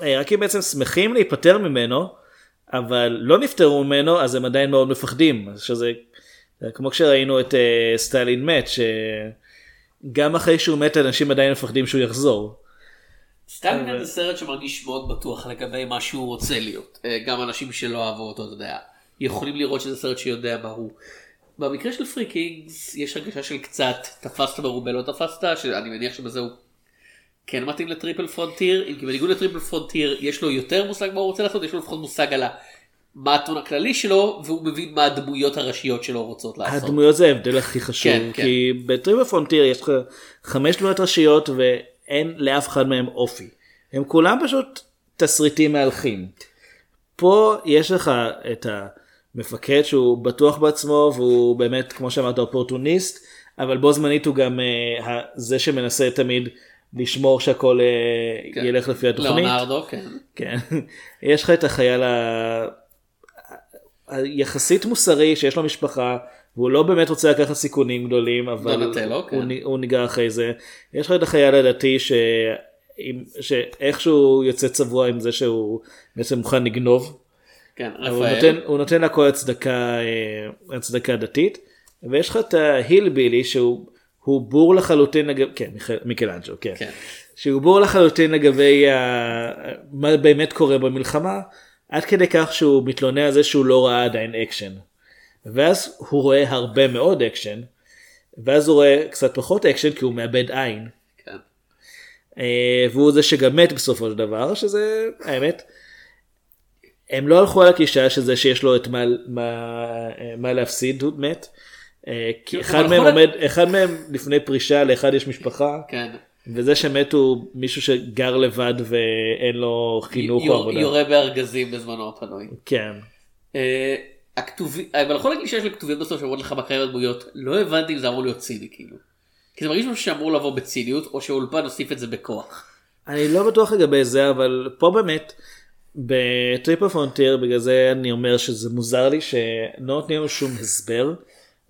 העיראקים בעצם שמחים להיפטר ממנו אבל לא נפטרו ממנו אז הם עדיין מאוד מפחדים שזה כמו כשראינו את אה, סטלין מת שגם אחרי שהוא מת אנשים עדיין מפחדים שהוא יחזור. סטלינגרד זה סרט שמרגיש מאוד בטוח לגבי מה שהוא רוצה להיות. אה, גם אנשים שלא אהבו אותו, אתה יודע, יכולים לראות שזה סרט שיודע מה הוא. במקרה של Three Kings יש הרגשה של קצת תפסת מרובה לא תפסת, שאני מניח שבזה הוא כן מתאים ל Triple Frontier, אם כי בניגוד ל Triple Frontier יש לו יותר מושג מה הוא רוצה לעשות, יש לו לפחות מושג על מה הטון הכללי שלו, והוא מבין מה הדמויות הראשיות שלו רוצות לעשות. הדמויות זה ההבדל הכי חשוב כן, כן. כי ב Triple Frontier יש לך חמש דמויות ראשיות ואין לאף אחד מהם אופי. הם כולם פשוט תסריטים מהלכים. פה יש לך את המפקד שהוא בטוח בעצמו והוא באמת כמו שאמרת אופורטוניסט אבל בו זמנית הוא גם uh, זה שמנסה תמיד לשמור שהכל uh, כן. ילך לפי התוכנית. לאונרדו, כן. כן. יש לך את החייל ה- היחסית מוסרי שיש לו משפחה והוא לא באמת רוצה לקחת סיכונים גדולים אבל דונטלו, כן. הוא, הוא ניגר אחרי זה. יש לך את החייל הדתי ש... עם- שאיכשהו יוצא צבוע עם זה שהוא בעצם מוכן לגנוב. כן, הוא נותן, רפאל. הוא נותן לכל הצדקה, אה, הצדקה דתית. ויש לך את ה hillbilly שהוא הוא בור לחלוטין לגבי, כן, מיקלאנג'ו, כן. כן. שהוא בור לחלוטין לגבי ה... מה באמת קורה במלחמה, עד כדי כך שהוא מתלונן על זה שהוא לא ראה עדיין אקשן. ואז הוא רואה הרבה מאוד אקשן, ואז הוא רואה קצת פחות אקשן כי הוא מאבד עין. כן. אה, והוא זה שגם מת בסופו של דבר, שזה האמת. הם לא הלכו על הגישה של זה שיש לו את מה, מה, מה להפסיד, הוא מת. כי כאילו, אחד מהם עומד, אחד מהם לפני פרישה, לאחד יש משפחה. כן. וזה שמת הוא מישהו שגר לבד ואין לו חינוך או עבודה. יורה בארגזים בזמנו הפנוי. כן. אה, הכתובים, אבל יכול להגיד שיש לי כתובים בסוף שאומרות לך מה קרה עם הדמויות, לא הבנתי אם זה אמור להיות ציני כאילו. כי זה מרגיש משהו שאמור לבוא בציניות, או שהאולפן הוסיף את זה בכוח. אני לא בטוח לגבי זה אבל פה באמת ב Triple Frontier בגלל זה אני אומר שזה מוזר לי שלא נותנים לנו שום הסבר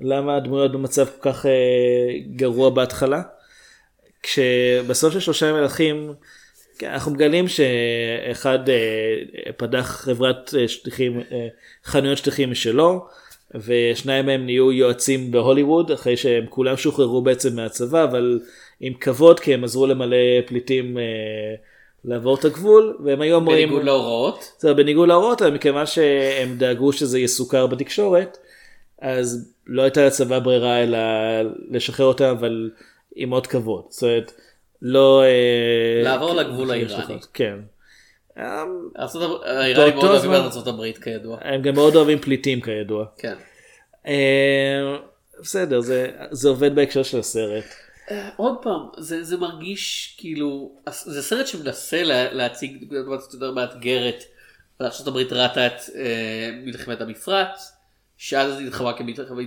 למה הדמויות במצב כל כך אה, גרוע בהתחלה. כשבסוף של שלושה מלכים כן, אנחנו מגלים שאחד אה, פתח חברת אה, שטיחים חנויות שטיחים משלו ושניים מהם נהיו יועצים בהוליווד אחרי שהם כולם שוחררו בעצם מהצבא אבל עם כבוד כי הם עזרו למלא פליטים אה, לעבור את הגבול והם היו אמורים בניגוד להוראות. זה בניגוד להוראות אבל מכיוון שהם דאגו שזה יסוכר בתקשורת אז לא הייתה לצבא ברירה אלא לשחרר אותם אבל עם עוד כבוד זאת אומרת לא אה, לעבור לגבול יש האיראני. כן. הברית- האיראנים מאוד אוהבים את הברית כידוע. הם גם מאוד אוהבים פליטים כידוע. כן. אה, בסדר זה זה עובד בהקשר של הסרט. עוד פעם, זה, זה מרגיש כאילו, זה סרט שמנסה לה, להציג נקודת מבט יותר מאתגרת. ארה"ב ראתה את אה, מלחמת המפרץ, שאז היא נלחמה כמלחמה,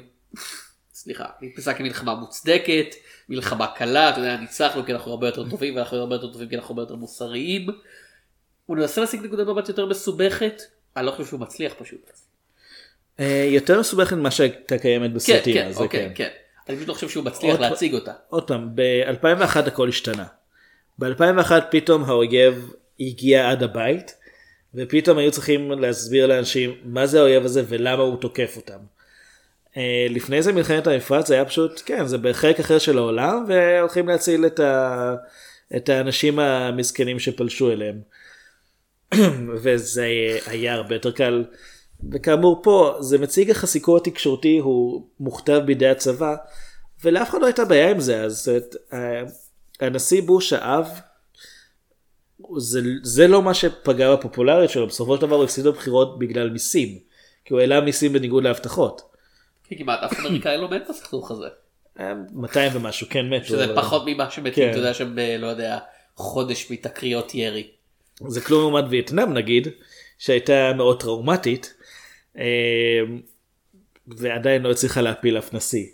סליחה, נתפסה כמלחמה מוצדקת, מלחמה קלה, אתה יודע, ניצחנו כי אנחנו הרבה יותר טובים, ואנחנו הרבה יותר טובים כי אנחנו הרבה יותר מוסריים. הוא מנסה להשיג נקודת מבט יותר מסובכת, אני לא חושב שהוא מצליח פשוט. אה, יותר מסובכת ממה שהייתה קיימת כן, בסרטים. כן, זה אוקיי, כן. כן. אני פשוט לא חושב שהוא מצליח להציג אותה. עוד פעם, ב-2001 הכל השתנה. ב-2001 פתאום האויב הגיע עד הבית, ופתאום היו צריכים להסביר לאנשים מה זה האויב הזה ולמה הוא תוקף אותם. אה, לפני זה מלחמת המפרץ זה היה פשוט, כן, זה בחלק אחר של העולם, והולכים להציל את, ה... את האנשים המסכנים שפלשו אליהם. וזה היה הרבה יותר קל. וכאמור פה זה מציג איך הסיקור התקשורתי הוא מוכתב בידי הצבא ולאף אחד לא הייתה בעיה עם זה אז את, אה, הנשיא בוש האב זה, זה לא מה שפגע בפופולריות שלו בסופו של דבר הוא הפסיד בבחירות בגלל מיסים כי הוא העלה מיסים בניגוד להבטחות. כי כמעט אף אמריקאי לא מת בסכסוך הזה. אה, 200 ומשהו כן מתו. שזה אבל- פחות ממה שמתים, כן. אתה יודע, שהם ב... לא יודע, חודש מתקריות ירי. זה כלום לעומת וייטנאם נגיד, שהייתה מאוד טראומטית, אה, ועדיין לא הצליחה להפיל אף נשיא.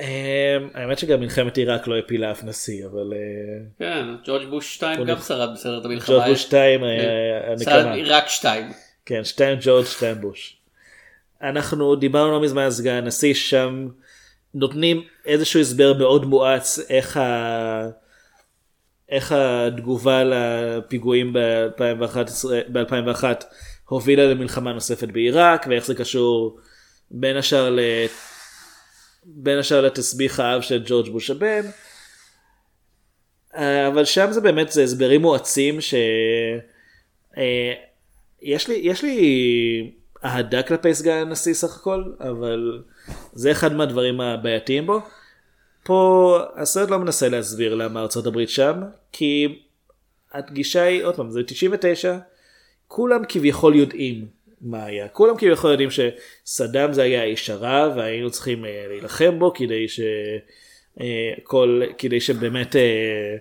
אה, האמת שגם מלחמת עיראק לא הפילה אף נשיא, אבל אה, כן, ג'ורג' בוש 2 הוא גם שרד בסרט המלחמה. ג'ורג' בוש 2 היה כן. שרד. עיראק 2. כן, שתיים ג'ורג' שתיים בוש. אנחנו דיברנו לא מזמן על סגן הנשיא שם נותנים איזשהו הסבר מאוד מואץ איך, ה... איך התגובה לפיגועים ב-2011 ב-2001 הובילה למלחמה נוספת בעיראק ואיך זה קשור בין השאר. בין השאר לתסביך האב של ג'ורג' בוש הבן. אה, אבל שם זה באמת זה הסברים מואצים ש... אה, יש לי יש לי אהדה כלפי סגן הנשיא סך הכל אבל זה אחד מהדברים הבעייתיים בו. פה הסרט לא מנסה להסביר למה ארצות הברית שם כי הגישה היא עוד פעם זה 99 כולם כביכול יודעים מה היה. כולם כביכול יודעים שסדאם זה היה האיש הרע והיינו צריכים אה, להילחם בו כדי ש... אה, כל כדי שבאמת אה,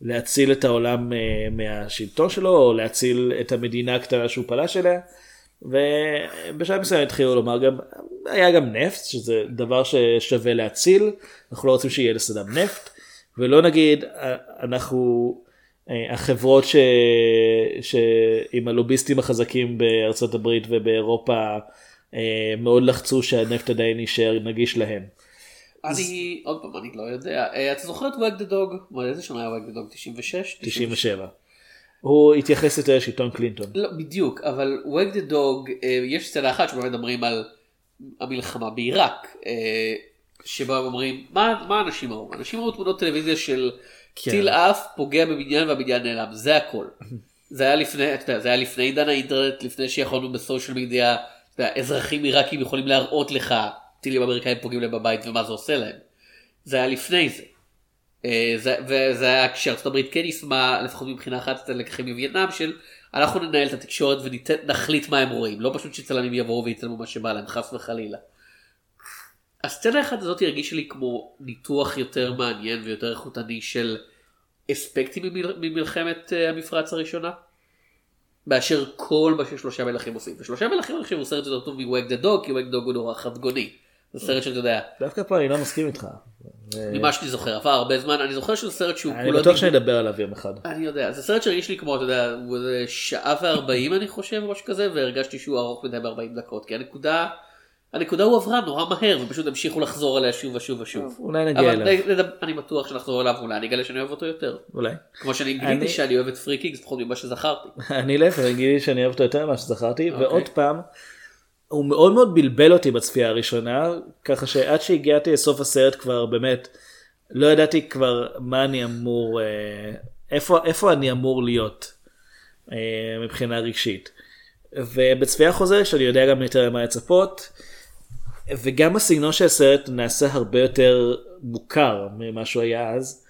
להציל את העולם מהשלטון שלו או להציל את המדינה הקטנה שהוא פלש אליה. ובשלב מסוים התחילו לומר גם היה גם נפט שזה דבר ששווה להציל. אנחנו לא רוצים שיהיה לסדאם נפט. ולא נגיד אנחנו החברות ש... ש... עם הלוביסטים החזקים בארצות הברית ובאירופה אה, מאוד לחצו שהנפט עדיין יישאר נגיש להם. אני, עוד פעם, אני לא יודע. אה, אתה זוכר את וואג דה דוג? איזה שנה היה וואג דה דוג? 96? 97. הוא התייחס יותר לשלטון קלינטון. לא, בדיוק, אבל וואג דה דוג, יש סצנה אחת שבה מדברים על המלחמה בעיראק, אה, שבה אומרים, מה מה אנשים ראו? אנשים ראו תמונות טלוויזיה של כן. טיל עף, פוגע בבניין והבניין נעלם, זה הכל. זה היה לפני, אתה יודע, זה היה לפני עידן האינטרנט, לפני שיכולנו בסושיאל מדיה, אתה יודע, אזרחים עיראקים יכולים להראות לך טילים אמריקאים פוגעים להם בבית ומה זה עושה להם. זה היה לפני זה. אה, זה- וזה היה כשארצות הברית כן יישמה לפחות מבחינה אחת את הלקחים מווייטנאם של אנחנו ננהל את התקשורת ונחליט מה הם רואים לא פשוט שצלמים יבואו ויצלמו מה שבא להם חס וחלילה. הסצנה האחת הזאת הרגישה לי כמו ניתוח יותר מעניין ויותר איכותני של אספקטים ממל- ממלחמת אה, המפרץ הראשונה. באשר כל מה ששלושה מלכים עושים. ושלושה מלכים אני חושב הוא סרט יותר טוב מוואג דה דוג כי וואג דוג הוא נורא חדגוני. זה סרט שאתה יודע, דווקא פה אני לא מסכים איתך. ממה שאני זוכר עבר הרבה זמן אני זוכר שזה סרט שהוא אני כולו בטוח דיבור- שנדבר עליו יום אחד. אני יודע, זה סרט שהרגיש לי כמו, אתה יודע, הוא איזה שעה וארבעים אני חושב, משהו כזה, והרגשתי שהוא ארוך מדי בארבעים דקות, כי הנקודה, הנקודה הוא עברה נורא מהר, ופשוט המשיכו לחזור עליה שוב ושוב ושוב. אולי נגיע אליו. אני בטוח שנחזור אליו, אולי אני אגלה שאני אוהב אותו יותר. אולי. כמו שאני אני- גיליתי שאני אוהב את פרי קינגס פחות ממה שזכרתי. אני להפך, גיליתי שאני אוהב אותו יותר ממה שזכרתי, אוקיי. ועוד פעם, הוא מאוד מאוד בלבל אותי בצפייה הראשונה, ככה שעד שהגעתי לסוף הסרט כבר באמת, לא ידעתי כבר מה אני אמור, אה, איפה, איפה אני אמור להיות אה, מבחינה רגשית. ובצפייה חוזרת שאני יודע גם יותר למה לצפות, וגם הסגנון של הסרט נעשה הרבה יותר מוכר ממה שהוא היה אז.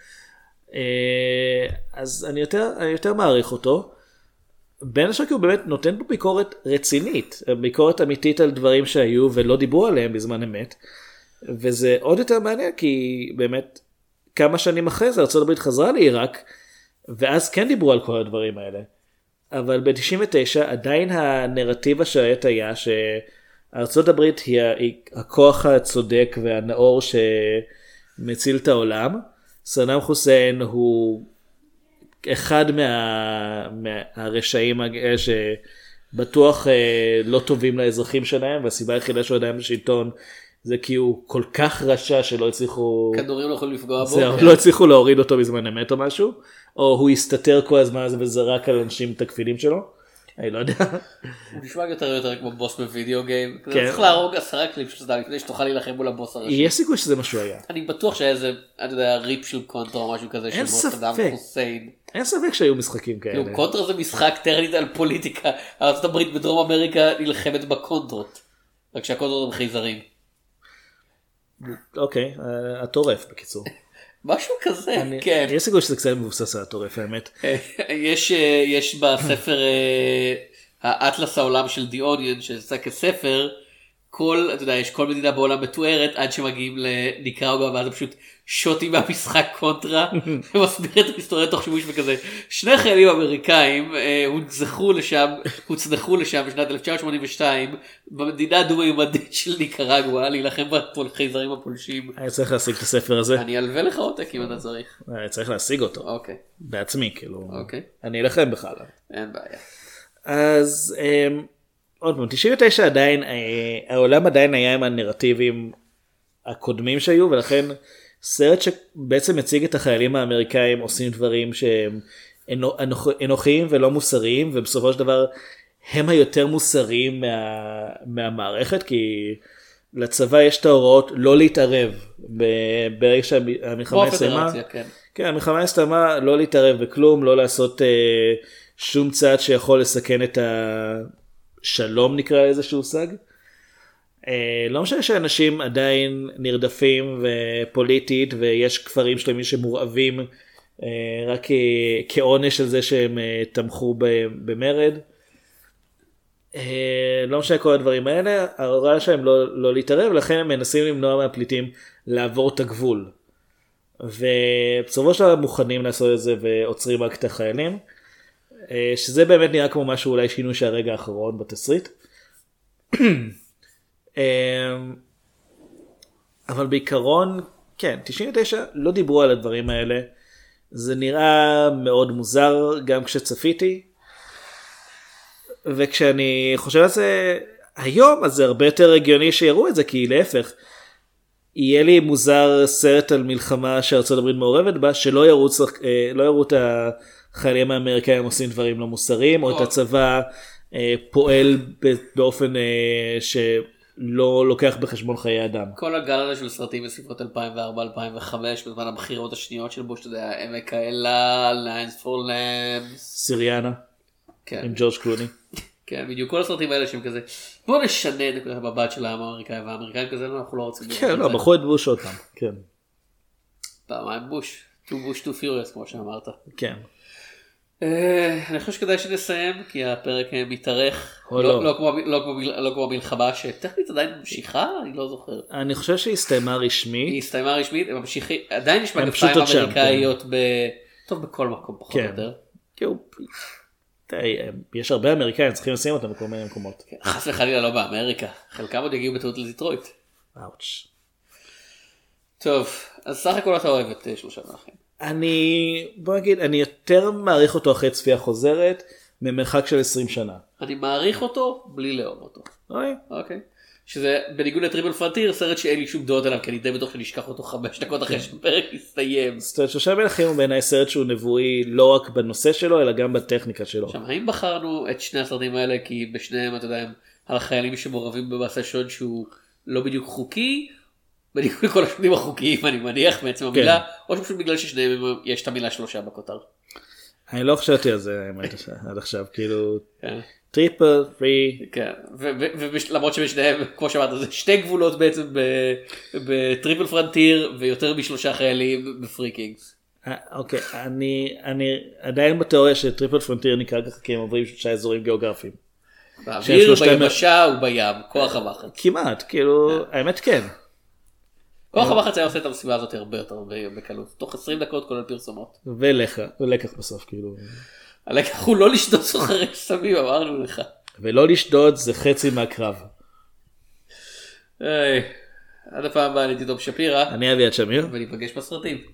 אה, אז אני יותר, אני יותר מעריך אותו. בין השאר כי הוא באמת נותן פה ביקורת רצינית, ביקורת אמיתית על דברים שהיו ולא דיברו עליהם בזמן אמת. וזה עוד יותר מעניין כי באמת כמה שנים אחרי זה ארה"ב חזרה לעיראק ואז כן דיברו על כל הדברים האלה. אבל ב-99 עדיין הנרטיב השרת היה שארצות הברית היא הכוח הצודק והנאור שמציל את העולם. סנאם חוסיין הוא אחד מה, מהרשעים האלה בטוח אה, לא טובים לאזרחים שלהם והסיבה היחידה שהוא עדיין בשלטון זה כי הוא כל כך רשע שלא הצליחו כדורים לא יכולים לפגוע בו. זהו, כן. לא הצליחו להוריד אותו בזמן אמת או משהו או הוא הסתתר כל הזמן הזה וזרק על אנשים את הכפילים שלו. אני לא יודע. הוא נשמע יותר ויותר כמו בוס ב video game. כן. צריך להרוג עשרה כפילים של סדאם לפני שתוכל להילחם מול הבוס הראשי. יש סיכוי שזה מה שהוא היה. אני בטוח שהיה איזה, אני יודע, rip של קונטרה או משהו כזה עם סדאם ספק. אין ספק שהיו משחקים כאלה. כאילו קונטרה זה משחק טכנית על פוליטיקה. הברית בדרום אמריקה נלחמת בקונטרות. רק שהקונטרות הם חייזרים. אוקיי, אה, הטורף בקיצור. משהו כזה, אני- כן. יש סיכוי שזה קצת מבוסס על הטורף האמת. יש אה, יש בספר אה, האטלס העולם של די אוניון שיצא כספר כל אתה יודע יש כל מדינה בעולם מתוארת עד שמגיעים לניקראוגה ואז הם פשוט שוטים מהמשחק קונטרה ומסביר את ההיסטוריה תוך שימוש בכזה שני חיילים אמריקאים אה, הונצחו לשם הוצנחו לשם בשנת 1982 במדינה הדו-מיומדית של ניקרגואה להילחם בחייזרים הפולשים. אני צריך להשיג את הספר הזה. אני אלווה לך עותק אם אתה צריך. אני צריך להשיג אותו. אוקיי. בעצמי כאילו. אוקיי. אני אלחם עליו. אין בעיה. אז אמ, עוד פעם 99 עדיין אה, העולם עדיין היה עם הנרטיבים הקודמים שהיו ולכן סרט שבעצם מציג את החיילים האמריקאים עושים דברים שהם אנו- אנוכ- אנוכיים ולא מוסריים ובסופו של דבר הם היותר מוסריים מה, מהמערכת כי לצבא יש את ההוראות לא להתערב ברגע שהמלחמה הסתיימה. כן. כן, המלחמה הסתיימה לא להתערב בכלום, לא לעשות אה, שום צעד שיכול לסכן את השלום נקרא לזה שהושג. אה, לא משנה שאנשים עדיין נרדפים ופוליטית ויש כפרים שלמים שמורעבים אה, רק כעונש על זה שהם אה, תמכו במרד. לא משנה כל הדברים האלה, ההוראה שלהם לא, לא להתערב, לכן הם מנסים למנוע מהפליטים לעבור את הגבול. ובסופו של דבר מוכנים לעשות את זה ועוצרים רק את החיילים. אה, שזה באמת נראה כמו משהו אולי שינוי של הרגע האחרון בתסריט. אה, אבל בעיקרון, כן, 99 לא דיברו על הדברים האלה. זה נראה מאוד מוזר גם כשצפיתי. וכשאני חושב על זה היום אז זה הרבה יותר הגיוני שיראו את זה כי להפך. יהיה לי מוזר סרט על מלחמה שארצות הברית מעורבת בה שלא יראו, צח- אה, לא יראו את החיילים האמריקאים עושים דברים לא מוסריים או את נכון. הצבא אה, פועל באופן אה, שלא לוקח בחשבון חיי אדם. כל הגל הזה של סרטים בסביבות 2004-2005 בזמן הבחירות השניות של בוש, אתה יודע, עמק האלה, Lions for Lambs, סיריאנה כן, עם ג'ורג' קלוני. כן, בדיוק כל הסרטים האלה שהם כזה, בוא נשנה את נקודת המבט של העם האמריקאי והאמריקאים כזה, לא, אנחנו לא רוצים כן, לא. בחרו את בוש עוד פעם. כן, פעמיים בוש, Two Bush Two Furious כמו שאמרת. כן. אה, אני חושב שכדאי שנסיים כי הפרק אה, מתארך, לא- לא. לא כמו- לא המלחמה שטכנית עדיין ממשיכה, אני לא זוכר. אני חושב שהיא הסתיימה היא רשמית. הסתיימה רשמית, הם ממשיכים, עדיין יש מגפיים אמריקאיות ב... טוב בכל מקום פחות או כן. יותר. יש הרבה אמריקאים צריכים לשים אותם בכל מיני מקומות. חס וחלילה לא באמריקה, חלקם עוד יגיעו בטעות לדיטרויט. טוב, אז סך הכל אתה אוהב את אה, שלושה מלכים. אני בוא נגיד אני יותר מעריך אותו אחרי צפייה חוזרת ממרחק של 20 שנה. אני מעריך אותו בלי לאהוב אותו. אוי, אוקיי. שזה בניגוד לטריבל פרנטיר סרט שאין לי שום דעות עליו כי אני די בטוח שאני אשכח אותו חמש דקות אחרי שהפרק יסתיים. זאת אומרת שלושה מלכים הוא בעיניי סרט שהוא נבואי לא רק בנושא שלו אלא גם בטכניקה שלו. עכשיו האם בחרנו את שני הסרטים האלה כי בשניהם אתה יודע הם על החיילים שמעורבים במעשה שוד שהוא לא בדיוק חוקי. בניגוד לכל השודים החוקיים אני מניח מעצם המילה או שפשוט בגלל ששניהם הם- יש את המילה שלושה בכותר. אני לא חשבתי על זה עד עכשיו כאילו כן. Triple Three כן, ולמרות שבשניהם, כמו שאמרת, זה שתי גבולות בעצם ב Triple Frontier ויותר משלושה חיילים ב Three Kings. אוקיי אני אני עדיין בתיאוריה ש Triple Frontier נקרא ככה כי הם עוברים שלושה אזורים גיאוגרפיים. באוויר, ביבשה ובים, כוח המחץ. כמעט כאילו האמת כן. כוח המחץ היה עושה את המשימה הזאת הרבה יותר בקלות, תוך 20 דקות כולל פרסומות. ולקח ולקח בסוף כאילו. הלקח הוא לא לשדוד סוחרי סמים, אמרנו לך. ולא לשדוד זה חצי מהקרב. היי, עד הפעם הבאה אני תדום שפירא, אני אביעד שמיר. וניפגש בסרטים.